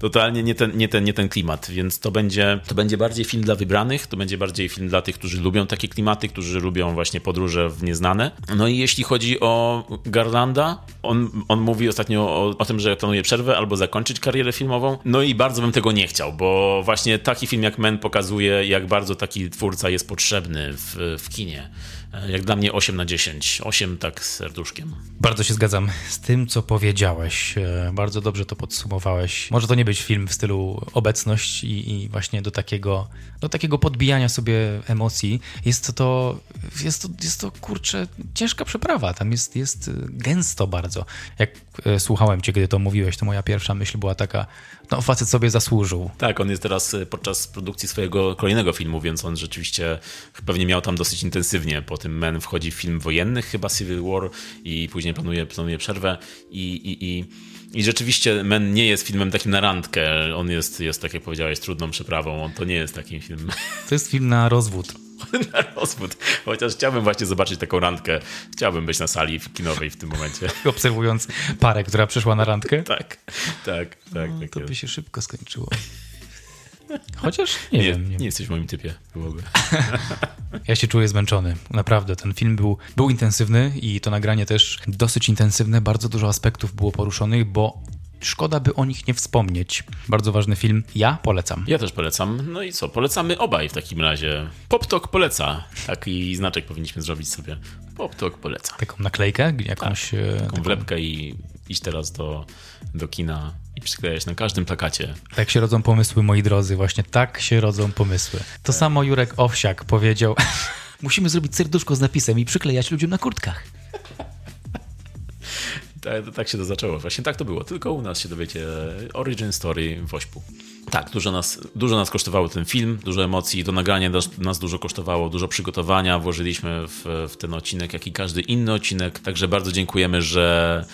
[SPEAKER 1] totalnie nie ten, nie ten, nie ten klimat, więc to będzie, to będzie bardziej film dla wybranych, to będzie bardziej film dla tych, którzy lubią takie klimaty, którzy lubią właśnie podróże w nieznane. No i jeśli chodzi o Garlanda, on, on mówi ostatnio o, o tym, że planuje przerwę albo zakończyć karierę filmową, no i bardzo bym tego nie chciał, bo właśnie taki film jak Men pokazuje, jak bardzo taki twórca jest potrzebny w, w kinie. Jak dla mnie 8 na 10. 8 tak z serduszkiem.
[SPEAKER 2] Bardzo się zgadzam z tym, co powiedziałeś. E, bardzo dobrze to podsumowałeś. Może to nie być film w stylu obecność i, i właśnie do takiego, do takiego podbijania sobie emocji. Jest to, jest to, jest to kurczę, ciężka przeprawa. Tam jest, jest gęsto bardzo. Jak e, słuchałem cię, kiedy to mówiłeś, to moja pierwsza myśl była taka, no facet sobie zasłużył.
[SPEAKER 1] Tak, on jest teraz e, podczas produkcji swojego kolejnego filmu, więc on rzeczywiście pewnie miał tam dosyć intensywnie. Po tym Men wchodzi w film wojenny, chyba Civil War i później planuje, planuje przerwę i, i, i i rzeczywiście Men nie jest filmem takim na randkę. On jest, jest, tak jak powiedziałeś, trudną przeprawą. On to nie jest takim filmem.
[SPEAKER 2] To jest film na rozwód.
[SPEAKER 1] na rozwód. Chociaż chciałbym właśnie zobaczyć taką randkę. Chciałbym być na sali kinowej w tym momencie.
[SPEAKER 2] Obserwując parę, która przyszła na randkę?
[SPEAKER 1] tak, tak, tak. No, tak
[SPEAKER 2] to by się szybko skończyło. Chociaż nie, nie wiem.
[SPEAKER 1] Nie. nie jesteś w moim typie, byłoby.
[SPEAKER 2] ja się czuję zmęczony. Naprawdę, ten film był, był intensywny i to nagranie też dosyć intensywne. Bardzo dużo aspektów było poruszonych, bo szkoda by o nich nie wspomnieć. Bardzo ważny film. Ja polecam.
[SPEAKER 1] Ja też polecam. No i co? Polecamy obaj w takim razie. PopTok poleca. Taki znaczek powinniśmy zrobić sobie. PopTok poleca.
[SPEAKER 2] Taką naklejkę? Jakąś... Tak,
[SPEAKER 1] taką, taką wlepkę i iść teraz do, do kina i przyklejać na każdym plakacie.
[SPEAKER 2] Tak się rodzą pomysły, moi drodzy. Właśnie tak się rodzą pomysły. To tak. samo Jurek Owsiak powiedział... Musimy zrobić serduszko z napisem i przyklejać ludziom na kurtkach.
[SPEAKER 1] Tak, tak się to zaczęło. Właśnie tak to było. Tylko u nas się dowiecie origin story w Ośpu. Tak, dużo nas, dużo nas kosztowało ten film, dużo emocji, to nagranie nas, nas dużo kosztowało, dużo przygotowania włożyliśmy w, w, ten odcinek, jak i każdy inny odcinek. Także bardzo dziękujemy, że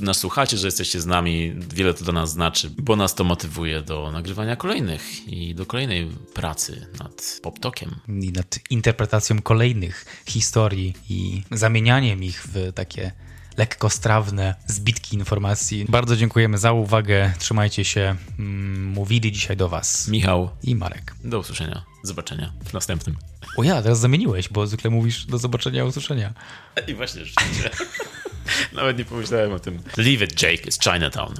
[SPEAKER 1] nas słuchacie, że jesteście z nami. Wiele to dla nas znaczy, bo nas to motywuje do nagrywania kolejnych i do kolejnej pracy nad poptokiem.
[SPEAKER 2] I nad interpretacją kolejnych historii i zamienianiem ich w takie lekkostrawne zbitki informacji. Bardzo dziękujemy za uwagę. Trzymajcie się. Mm, mówili dzisiaj do Was
[SPEAKER 1] Michał
[SPEAKER 2] i Marek.
[SPEAKER 1] Do usłyszenia. Zobaczenia w następnym.
[SPEAKER 2] O ja, teraz zamieniłeś, bo zwykle mówisz do zobaczenia, usłyszenia.
[SPEAKER 1] I właśnie rzeczywiście. Nawet nie pomyślałem o tym. Leave it, Jake, it's Chinatown.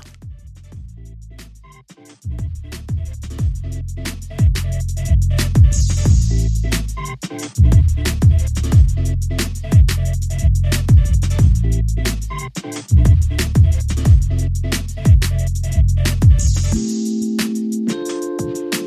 [SPEAKER 1] Thank you. Thank you